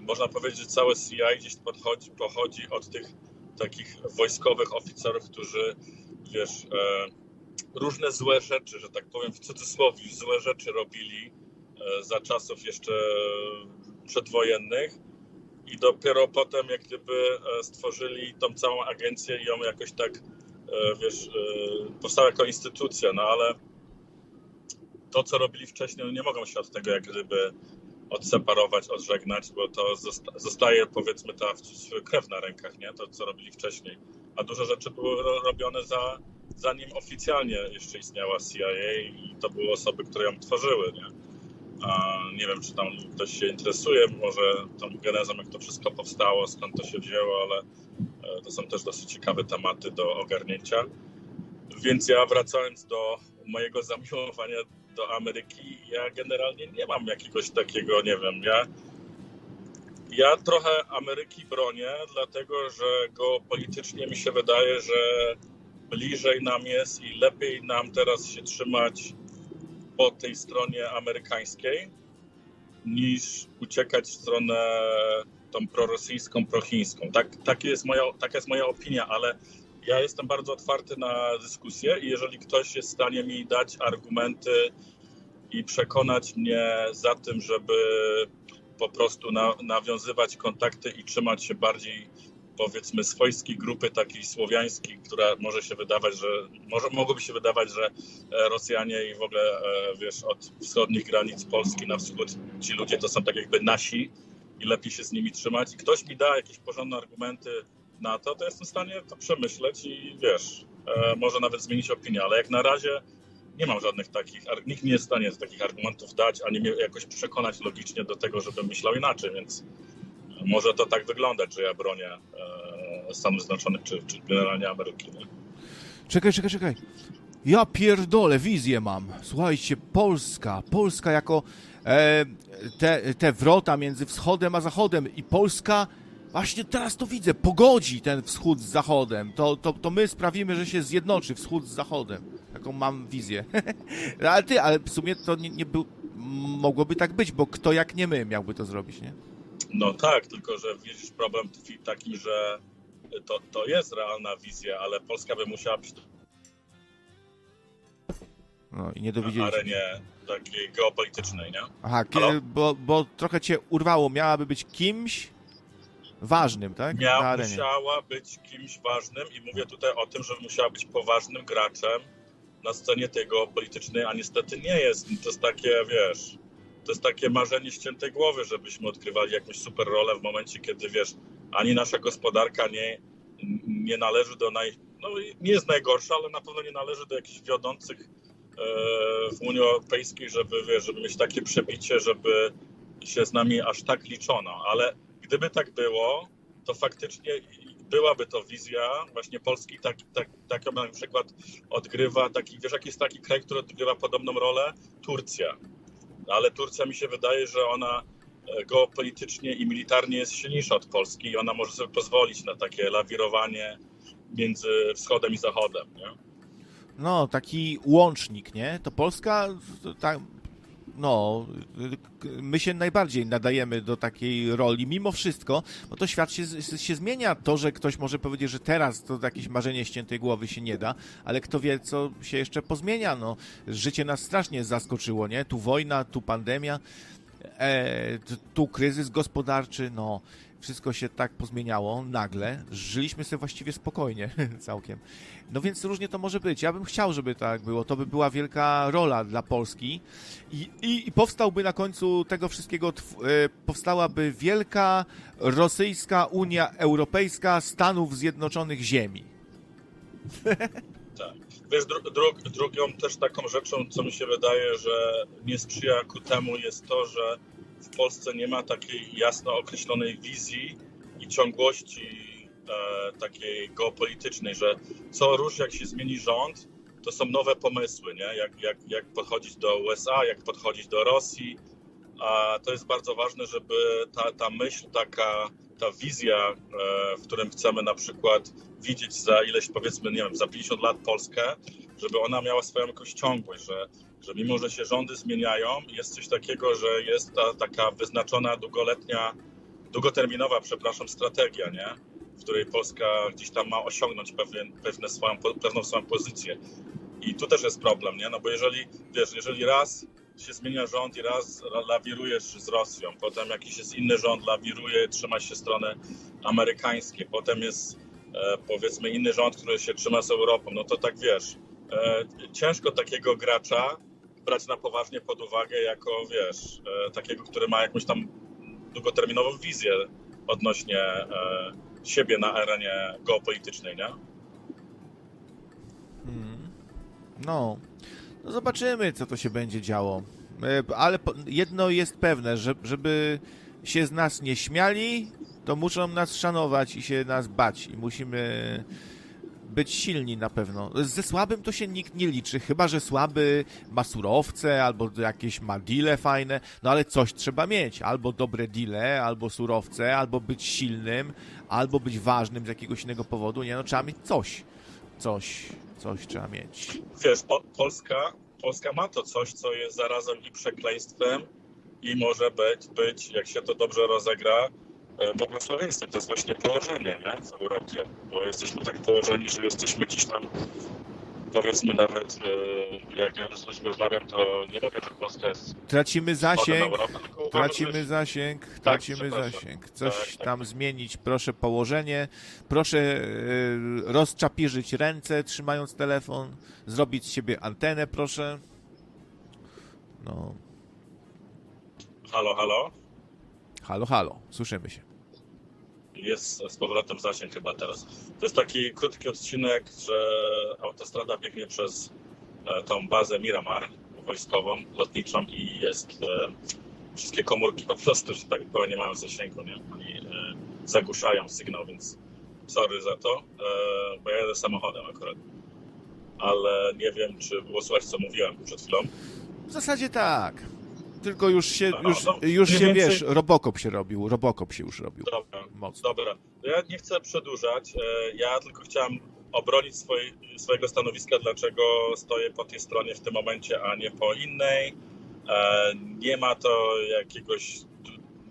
można powiedzieć, że całe CIA gdzieś podchodzi, pochodzi od tych takich wojskowych oficerów, którzy wiesz, e, różne złe rzeczy, że tak powiem w cudzysłowie, złe rzeczy robili e, za czasów jeszcze przedwojennych i dopiero potem jak gdyby e, stworzyli tą całą agencję i ją jakoś tak, e, wiesz, powstała jako instytucja, no ale to, co robili wcześniej, no nie mogą się od tego jak gdyby odseparować, odżegnać, bo to zostaje powiedzmy ta krew na rękach, nie? To, co robili wcześniej. A dużo rzeczy było robione za zanim oficjalnie jeszcze istniała CIA i to były osoby, które ją tworzyły, nie? A nie wiem, czy tam ktoś się interesuje, może tą genezą, jak to wszystko powstało, skąd to się wzięło, ale e, to są też dosyć ciekawe tematy do ogarnięcia. Więc ja wracając do mojego zamiłowania do Ameryki, ja generalnie nie mam jakiegoś takiego, nie wiem, ja, ja trochę Ameryki bronię, dlatego że go politycznie mi się wydaje, że bliżej nam jest i lepiej nam teraz się trzymać po tej stronie amerykańskiej, niż uciekać w stronę tą prorosyjską, prochińską. Tak, tak jest moja, taka jest moja opinia, ale ja jestem bardzo otwarty na dyskusję i jeżeli ktoś jest w stanie mi dać argumenty i przekonać mnie za tym, żeby po prostu na, nawiązywać kontakty i trzymać się bardziej powiedzmy swojskiej grupy takiej słowiańskiej, która może się wydawać, że może, mogłoby się wydawać, że e, Rosjanie i w ogóle e, wiesz, od wschodnich granic Polski na wschód ci ludzie to są tak jakby nasi i lepiej się z nimi trzymać. I ktoś mi da jakieś porządne argumenty na to, to jestem w stanie to przemyśleć i wiesz, e, może nawet zmienić opinię, ale jak na razie nie mam żadnych takich, nikt nie jest w stanie takich argumentów dać, ani mnie jakoś przekonać logicznie do tego, żebym myślał inaczej, więc może to tak wyglądać, że ja bronię e, Stanów Zjednoczonych czy, czy generalnie Ameryki. Nie? Czekaj, czekaj, czekaj. Ja pierdolę, wizję mam. Słuchajcie, Polska, Polska jako e, te, te wrota między wschodem a zachodem i Polska, właśnie teraz to widzę, pogodzi ten wschód z zachodem. To, to, to my sprawimy, że się zjednoczy wschód z zachodem. Taką mam wizję. ale ty, ale w sumie to nie, nie był, mogłoby tak być, bo kto jak nie my miałby to zrobić, nie? No tak, tylko że widzisz problem tkwi w takim, że to, to jest realna wizja, ale Polska by musiała być No i nie dowiedzieliśmy. się. arenie takiej geopolitycznej, nie? Aha, Halo? bo, bo trochę cię urwało. Miałaby być kimś ważnym, tak? Miała, musiała być kimś ważnym i mówię tutaj o tym, że musiała być poważnym graczem na scenie tej geopolitycznej, a niestety nie jest. To jest takie, wiesz, to jest takie marzenie ściętej głowy, żebyśmy odkrywali jakąś super rolę w momencie, kiedy, wiesz, ani nasza gospodarka nie, nie należy do naj... No, nie jest najgorsza, ale na pewno nie należy do jakichś wiodących e, w Unii Europejskiej, żeby, wiesz, żeby mieć takie przebicie, żeby się z nami aż tak liczono, ale gdyby tak było, to faktycznie byłaby to wizja właśnie Polski, tak, tak, taką na przykład odgrywa taki, wiesz jaki jest taki kraj, który odgrywa podobną rolę? Turcja. Ale Turcja mi się wydaje, że ona e, geopolitycznie i militarnie jest silniejsza od Polski i ona może sobie pozwolić na takie lawirowanie między wschodem i zachodem, nie? No, taki łącznik, nie? To Polska, tak, no, my się najbardziej nadajemy do takiej roli, mimo wszystko, bo to świat się, się zmienia. To, że ktoś może powiedzieć, że teraz to jakieś marzenie ściętej głowy się nie da, ale kto wie, co się jeszcze pozmienia, no. Życie nas strasznie zaskoczyło, nie? Tu wojna, tu pandemia, e, tu kryzys gospodarczy, no. Wszystko się tak pozmieniało nagle. Żyliśmy sobie właściwie spokojnie, całkiem. No więc różnie to może być. Ja bym chciał, żeby tak było. To by była wielka rola dla Polski. I, i, i powstałby na końcu tego wszystkiego, e, powstałaby wielka rosyjska Unia Europejska Stanów Zjednoczonych Ziemi. Tak. Wiesz, dru, dru, drugą też taką rzeczą, co mi się wydaje, że nie sprzyja ku temu, jest to, że w Polsce nie ma takiej jasno określonej wizji i ciągłości e, takiej geopolitycznej, że co rusz, jak się zmieni rząd, to są nowe pomysły, nie? Jak, jak, jak podchodzić do USA, jak podchodzić do Rosji. A to jest bardzo ważne, żeby ta, ta myśl, taka, ta wizja, e, w którym chcemy na przykład widzieć za ileś, powiedzmy, nie wiem, za 50 lat Polskę, żeby ona miała swoją jakąś ciągłość, że, że mimo, że się rządy zmieniają, jest coś takiego, że jest ta taka wyznaczona długoletnia, długoterminowa, przepraszam, strategia, nie? w której Polska gdzieś tam ma osiągnąć pewien, pewne swoją, pewną swoją pozycję. I tu też jest problem, nie? No bo jeżeli, wiesz, jeżeli raz się zmienia rząd i raz lawirujesz z Rosją, potem jakiś jest inny rząd, lawiruje, trzyma się strony amerykańskiej, potem jest e, powiedzmy inny rząd, który się trzyma z Europą, no to tak wiesz, e, ciężko takiego gracza brać na poważnie pod uwagę jako, wiesz, e, takiego, który ma jakąś tam długoterminową wizję odnośnie e, siebie na arenie geopolitycznej, nie? Hmm. No. no, zobaczymy, co to się będzie działo. E, Ale jedno jest pewne, że, żeby się z nas nie śmiali, to muszą nas szanować i się nas bać. I musimy być silni na pewno. Ze słabym to się nikt nie liczy, chyba że słaby ma surowce albo jakieś ma deale fajne, no ale coś trzeba mieć. Albo dobre deale, albo surowce, albo być silnym, albo być ważnym z jakiegoś innego powodu. Nie, no trzeba mieć coś. Coś, coś trzeba mieć. Wiesz, po, Polska, Polska ma to coś, co jest zarazem i przekleństwem i może być, być jak się to dobrze rozegra, błogosławieństwem. To jest właśnie położenie nie? w Europie, bo jesteśmy tak położeni, że jesteśmy gdzieś tam powiedzmy nawet, e, jak ja z ludźmi rozmawiam, to nie mówię, że Polska jest Tracimy zasięg, uważam, tracimy zasięg, tracimy przepraszam. zasięg. Coś Tak, tak, tam tak. zmienić, proszę położenie, proszę e, rozczapierzyć ręce trzymając telefon, zrobić z siebie antenę, proszę. No, Halo, halo? halo, halo, słyszymy się. Jest z powrotem zasięg chyba teraz. To jest taki krótki odcinek, że autostrada biegnie przez e, tą bazę Miramar wojskową, lotniczą i jest e, wszystkie komórki po prostu, że tak powiem, nie mają zasięgu, nie? Oni e, zagłuszają sygnał, więc sorry za to, bo ja jadę samochodem akurat. Ale nie wiem, czy było słychać, co mówiłem przed chwilą. W zasadzie tak. Tylko już się, No, już, no, już się więcej- wiesz, Robocop się robił, Robocop się już robił. Dobra, Mocno. Dobra, ja nie chcę przedłużać. E, Ja tylko chciałem obronić swoj, swojego stanowiska, dlaczego stoję po tej stronie w tym momencie, a nie po innej. E, Nie ma to jakiegoś,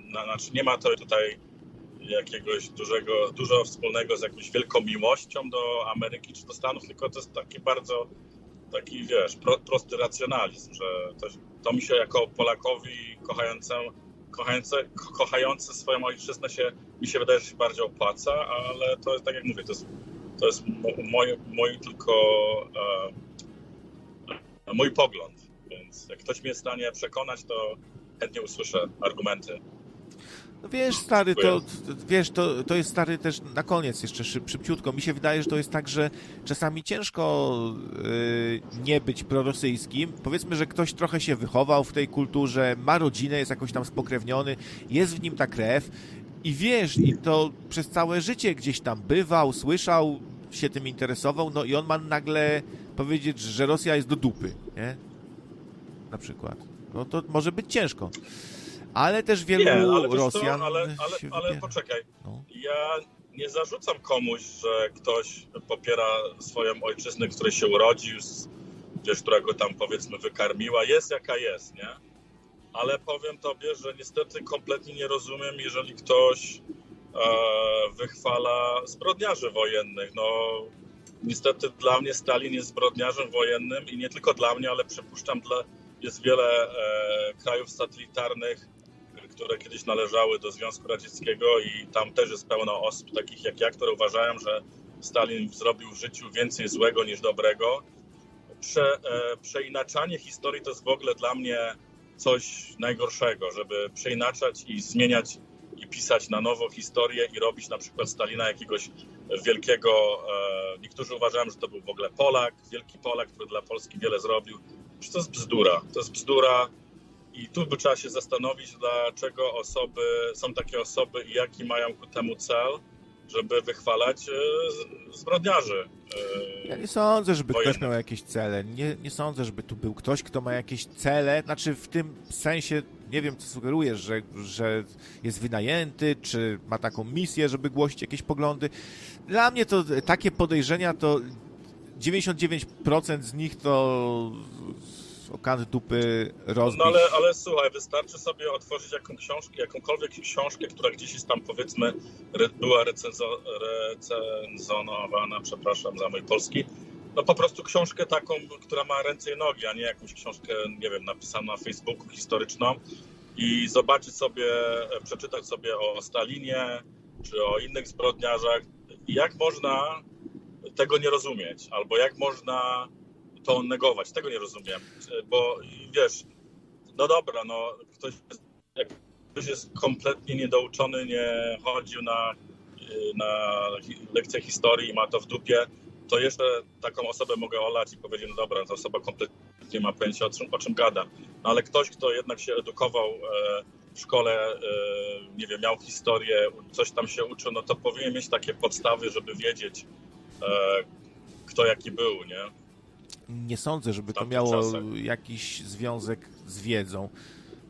znaczy nie ma to tutaj jakiegoś dużego, dużo wspólnego z jakąś wielką miłością do Ameryki czy do Stanów, tylko to jest takie bardzo taki, wiesz, pro, prosty racjonalizm, że to, to mi się jako Polakowi kochającemu kochający swoją ojczyznę się, mi się wydaje, że się bardziej opłaca, ale to jest, tak jak mówię, to jest, to jest mój, mój tylko e, mój pogląd, więc jak ktoś mnie jest w stanie przekonać, to chętnie usłyszę argumenty. No wiesz, stary, to, wiesz, to, to jest stary też na koniec jeszcze szyb, szybciutko. Mi się wydaje, że to jest tak, że czasami ciężko yy, nie być prorosyjskim. Powiedzmy, że ktoś trochę się wychował w tej kulturze, ma rodzinę, jest jakoś tam spokrewniony, jest w nim ta krew i wiesz, i to przez całe życie gdzieś tam bywał, słyszał, się tym interesował, no i on ma nagle powiedzieć, że Rosja jest do dupy, nie? Na przykład. No to może być ciężko ale też wielu nie, ale Rosjan. Co, ale, ale, ale poczekaj. No. Ja nie zarzucam komuś, że ktoś popiera swoją ojczyznę, której się urodził, gdzieś którego tam powiedzmy wykarmiła, jest jaka jest, nie? Ale powiem tobie, że niestety kompletnie nie rozumiem, jeżeli ktoś e, wychwala zbrodniarzy wojennych. No, niestety dla mnie Stalin jest zbrodniarzem wojennym i nie tylko dla mnie, ale przypuszczam, dla, jest wiele e, krajów satelitarnych, które kiedyś należały do Związku Radzieckiego i tam też jest pełno osób takich jak ja, które uważają, że Stalin zrobił w życiu więcej złego niż dobrego. Prze, e, przeinaczanie historii to jest w ogóle dla mnie coś najgorszego, żeby przeinaczać i zmieniać i pisać na nowo historię i robić na przykład Stalina jakiegoś wielkiego, e, niektórzy uważają, że to był w ogóle Polak, wielki Polak, który dla Polski wiele zrobił. To jest bzdura. To jest bzdura i tu by trzeba się zastanowić, dlaczego osoby, są takie osoby i jaki mają ku temu cel, żeby wychwalać e, zbrodniarzy. E, ja nie sądzę, żeby wojennych. ktoś miał jakieś cele. Nie, nie sądzę, żeby tu był ktoś, kto ma jakieś cele. Znaczy w tym sensie, nie wiem, co sugerujesz, że, że jest wynajęty, czy ma taką misję, żeby głosić jakieś poglądy. Dla mnie to takie podejrzenia to 99% z nich to o kant dupy rozbić. No ale, ale słuchaj, wystarczy sobie otworzyć jaką książkę, jakąkolwiek książkę, która gdzieś jest tam powiedzmy była recenzo, recenzonowana, przepraszam za mój polski, no po prostu książkę taką, która ma ręce i nogi, a nie jakąś książkę, nie wiem, napisaną na Facebooku historyczną i zobaczyć sobie, przeczytać sobie o Stalinie, czy o innych zbrodniarzach, jak można tego nie rozumieć, albo jak można to negować. Tego nie rozumiem, bo wiesz, no dobra, no ktoś, jak ktoś jest kompletnie niedouczony, nie chodził na, na lekcję historii i ma to w dupie, to jeszcze taką osobę mogę olać i powiedzieć, no dobra, ta osoba kompletnie nie ma pojęcia o czym, o czym gada. No ale ktoś, kto jednak się edukował e, w szkole, e, nie wiem, miał historię, coś tam się uczył, no to powinien mieć takie podstawy, żeby wiedzieć, e, kto jaki był, nie? Nie sądzę, żeby to miało jakiś związek z wiedzą.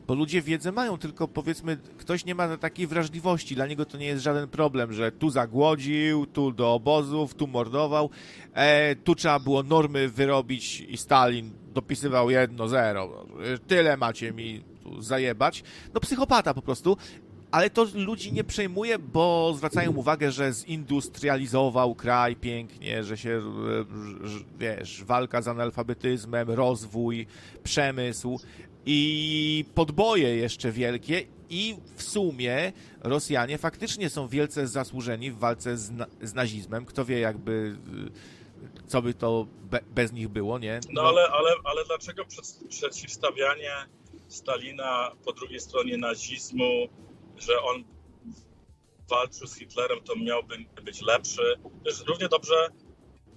Bo ludzie wiedzę mają, tylko powiedzmy, ktoś nie ma takiej wrażliwości. Dla niego to nie jest żaden problem, że tu zagłodził, tu do obozów, tu mordował. E, tu trzeba było normy wyrobić i Stalin dopisywał jedno, zero. Tyle macie mi zajebać. No psychopata po prostu ale to ludzi nie przejmuje, bo zwracają uwagę, że zindustrializował kraj pięknie, że się, wiesz, walka z analfabetyzmem, rozwój, przemysł i podboje jeszcze wielkie i w sumie Rosjanie faktycznie są wielce zasłużeni w walce z, na z nazizmem. Kto wie jakby co by to be bez nich było, nie? No, no ale, ale, ale dlaczego przeciwstawianie Stalina po drugiej stronie nazizmu że on walczył z Hitlerem, to miałby być lepszy. Równie dobrze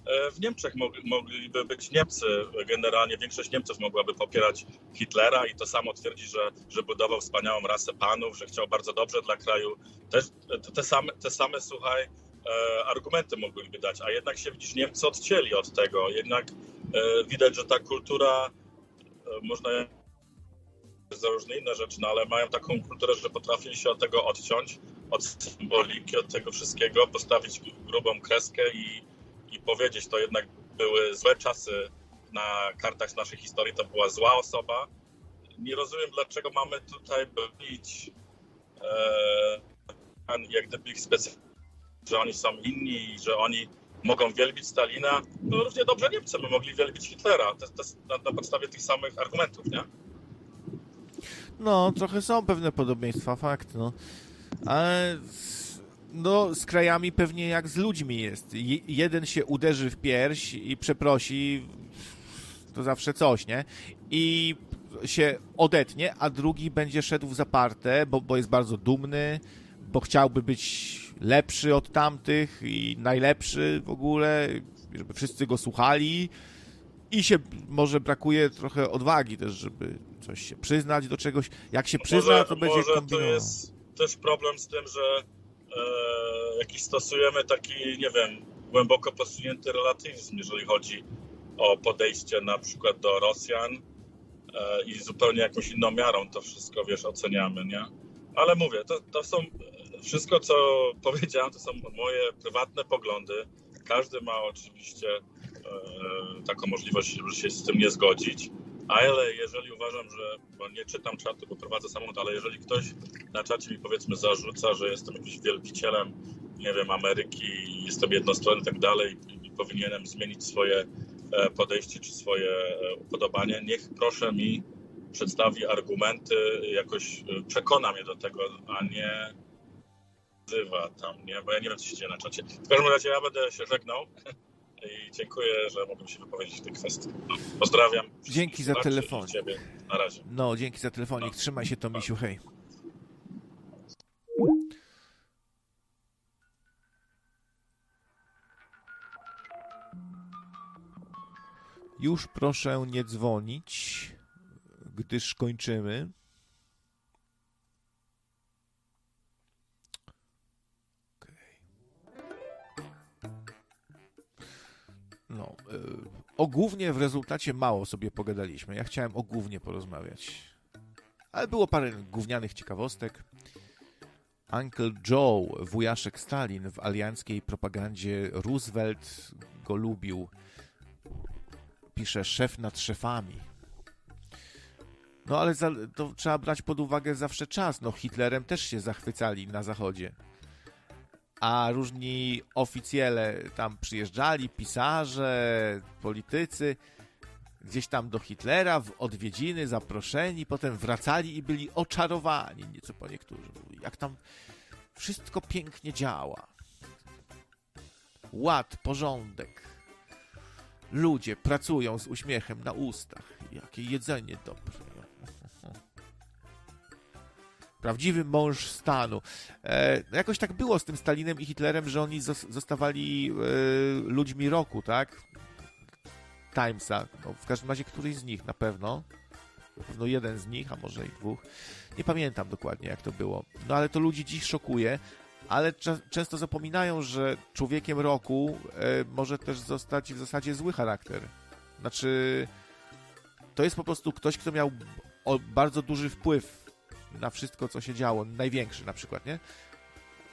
e, w Niemczech mogliby być Niemcy. Generalnie większość Niemców mogłaby popierać Hitlera i to samo twierdzi, że, że budował wspaniałą rasę panów, że chciał bardzo dobrze dla kraju. Też te same, te same słuchaj, e, argumenty mogłyby dać, a jednak się widzisz, Niemcy odcięli od tego. Jednak e, widać, że ta kultura, można za różne inne rzeczy, no ale mają taką kulturę, że potrafili się od tego odciąć, od symboliki, od tego wszystkiego, postawić grubą kreskę i, i powiedzieć, to jednak były złe czasy na kartach naszej historii, to była zła osoba. Nie rozumiem, dlaczego mamy tutaj być e, jak gdyby ich specjalnie, że oni są inni i że oni mogą wielbić Stalina, no równie dobrze Niemcy by mogli wielbić Hitlera to, to, na, na podstawie tych samych argumentów, nie? No, trochę są pewne podobieństwa, fakt, no. Ale no, z krajami pewnie jak z ludźmi jest. Je, jeden się uderzy w pierś i przeprosi, to zawsze coś, nie? I się odetnie, a drugi będzie szedł w zaparte, bo, bo jest bardzo dumny, bo chciałby być lepszy od tamtych i najlepszy w ogóle, żeby wszyscy go słuchali. I się może brakuje trochę odwagi też, żeby coś się przyznać do czegoś. Jak się przyzna, może, to będzie może kombinował. to jest też problem z tym, że e, jakiś stosujemy taki, nie wiem, głęboko posunięty relatywizm, jeżeli chodzi o podejście na przykład do Rosjan e, i zupełnie jakąś inną miarą to wszystko, wiesz, oceniamy, nie? Ale mówię, to, to są, wszystko co powiedziałem, to są moje prywatne poglądy. Każdy ma oczywiście e, taką możliwość, żeby się z tym nie zgodzić. Ale jeżeli uważam, że, bo nie czytam czatu, bo prowadzę samochód, ale jeżeli ktoś na czacie mi powiedzmy zarzuca, że jestem jakimś wielbicielem, nie wiem, Ameryki, jestem jednostronny i tak dalej i powinienem zmienić swoje e, podejście czy swoje e, upodobanie, niech proszę mi przedstawi argumenty, jakoś e, przekona mnie do tego, a nie wzywa tam, nie? Bo ja nie wiem, co się dzieje na czacie. W każdym razie ja będę się żegnał i dziękuję, że mogłem się wypowiedzieć w tej kwestii. Pozdrawiam. Dzięki za telefon. Na razie. No, dzięki za telefonik. Trzymaj się, Tomisiu, hej. Już proszę nie dzwonić, gdyż kończymy. No, y, o głównie w rezultacie mało sobie pogadaliśmy. Ja chciałem o głównie porozmawiać. Ale było parę gównianych ciekawostek. Uncle Joe, wujaszek Stalin w alianckiej propagandzie Roosevelt go lubił. Pisze szef nad szefami. No ale za, to trzeba brać pod uwagę zawsze czas. No Hitlerem też się zachwycali na zachodzie. A różni oficjele tam przyjeżdżali, pisarze, politycy, gdzieś tam do Hitlera w odwiedziny, zaproszeni, potem wracali i byli oczarowani, nieco po niektórzy. Mówili, Jak tam wszystko pięknie działa. Ład, porządek. Ludzie pracują z uśmiechem na ustach. Jakie jedzenie dobre. Prawdziwy mąż stanu. E, jakoś tak było z tym Stalinem i Hitlerem, że oni zos- zostawali e, ludźmi roku, tak? Timesa. No, w każdym razie któryś z nich na pewno. Na pewno jeden z nich, a może i dwóch. Nie pamiętam dokładnie, jak to było. No ale to ludzi dziś szokuje, ale często zapominają, że człowiekiem roku e, może też zostać w zasadzie zły charakter. Znaczy, to jest po prostu ktoś, kto miał bardzo duży wpływ na wszystko, co się działo. Największy na przykład, nie?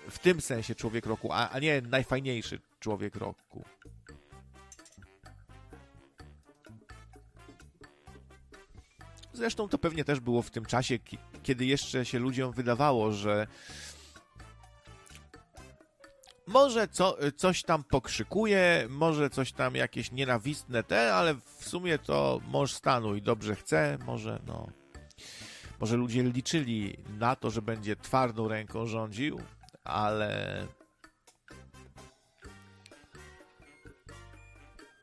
W tym sensie człowiek roku, a, a nie najfajniejszy człowiek roku. Zresztą to pewnie też było w tym czasie, ki- kiedy jeszcze się ludziom wydawało, że może co, coś tam pokrzykuje, może coś tam jakieś nienawistne te, ale w sumie to mąż stanu i dobrze chce, może no. Może ludzie liczyli na to, że będzie twardą ręką rządził, ale.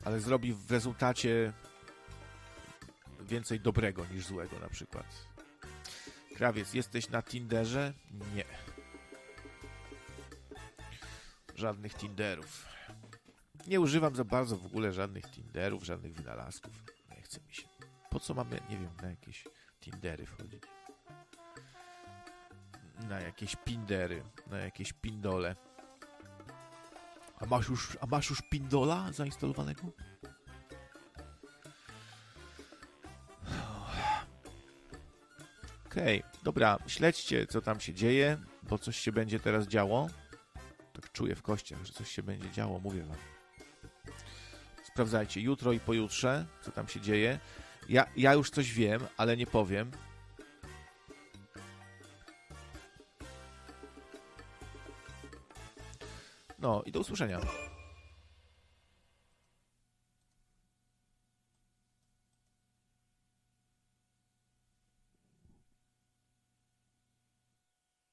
Ale zrobi w rezultacie więcej dobrego niż złego, na przykład. Krawiec, jesteś na Tinderze? Nie. Żadnych Tinderów. Nie używam za bardzo w ogóle żadnych Tinderów, żadnych wynalazków. Nie chce mi się. Po co mamy, nie wiem, na jakieś Tindery wchodzić? Na jakieś Pindery, na jakieś Pindole. A masz już, a masz już Pindola zainstalowanego? Okej, dobra, śledźcie, co tam się dzieje, bo coś się będzie teraz działo. Tak czuję w kościach, że coś się będzie działo, mówię wam. Sprawdzajcie jutro i pojutrze, co tam się dzieje. Ja, ja już coś wiem, ale nie powiem. No i do usłyszenia.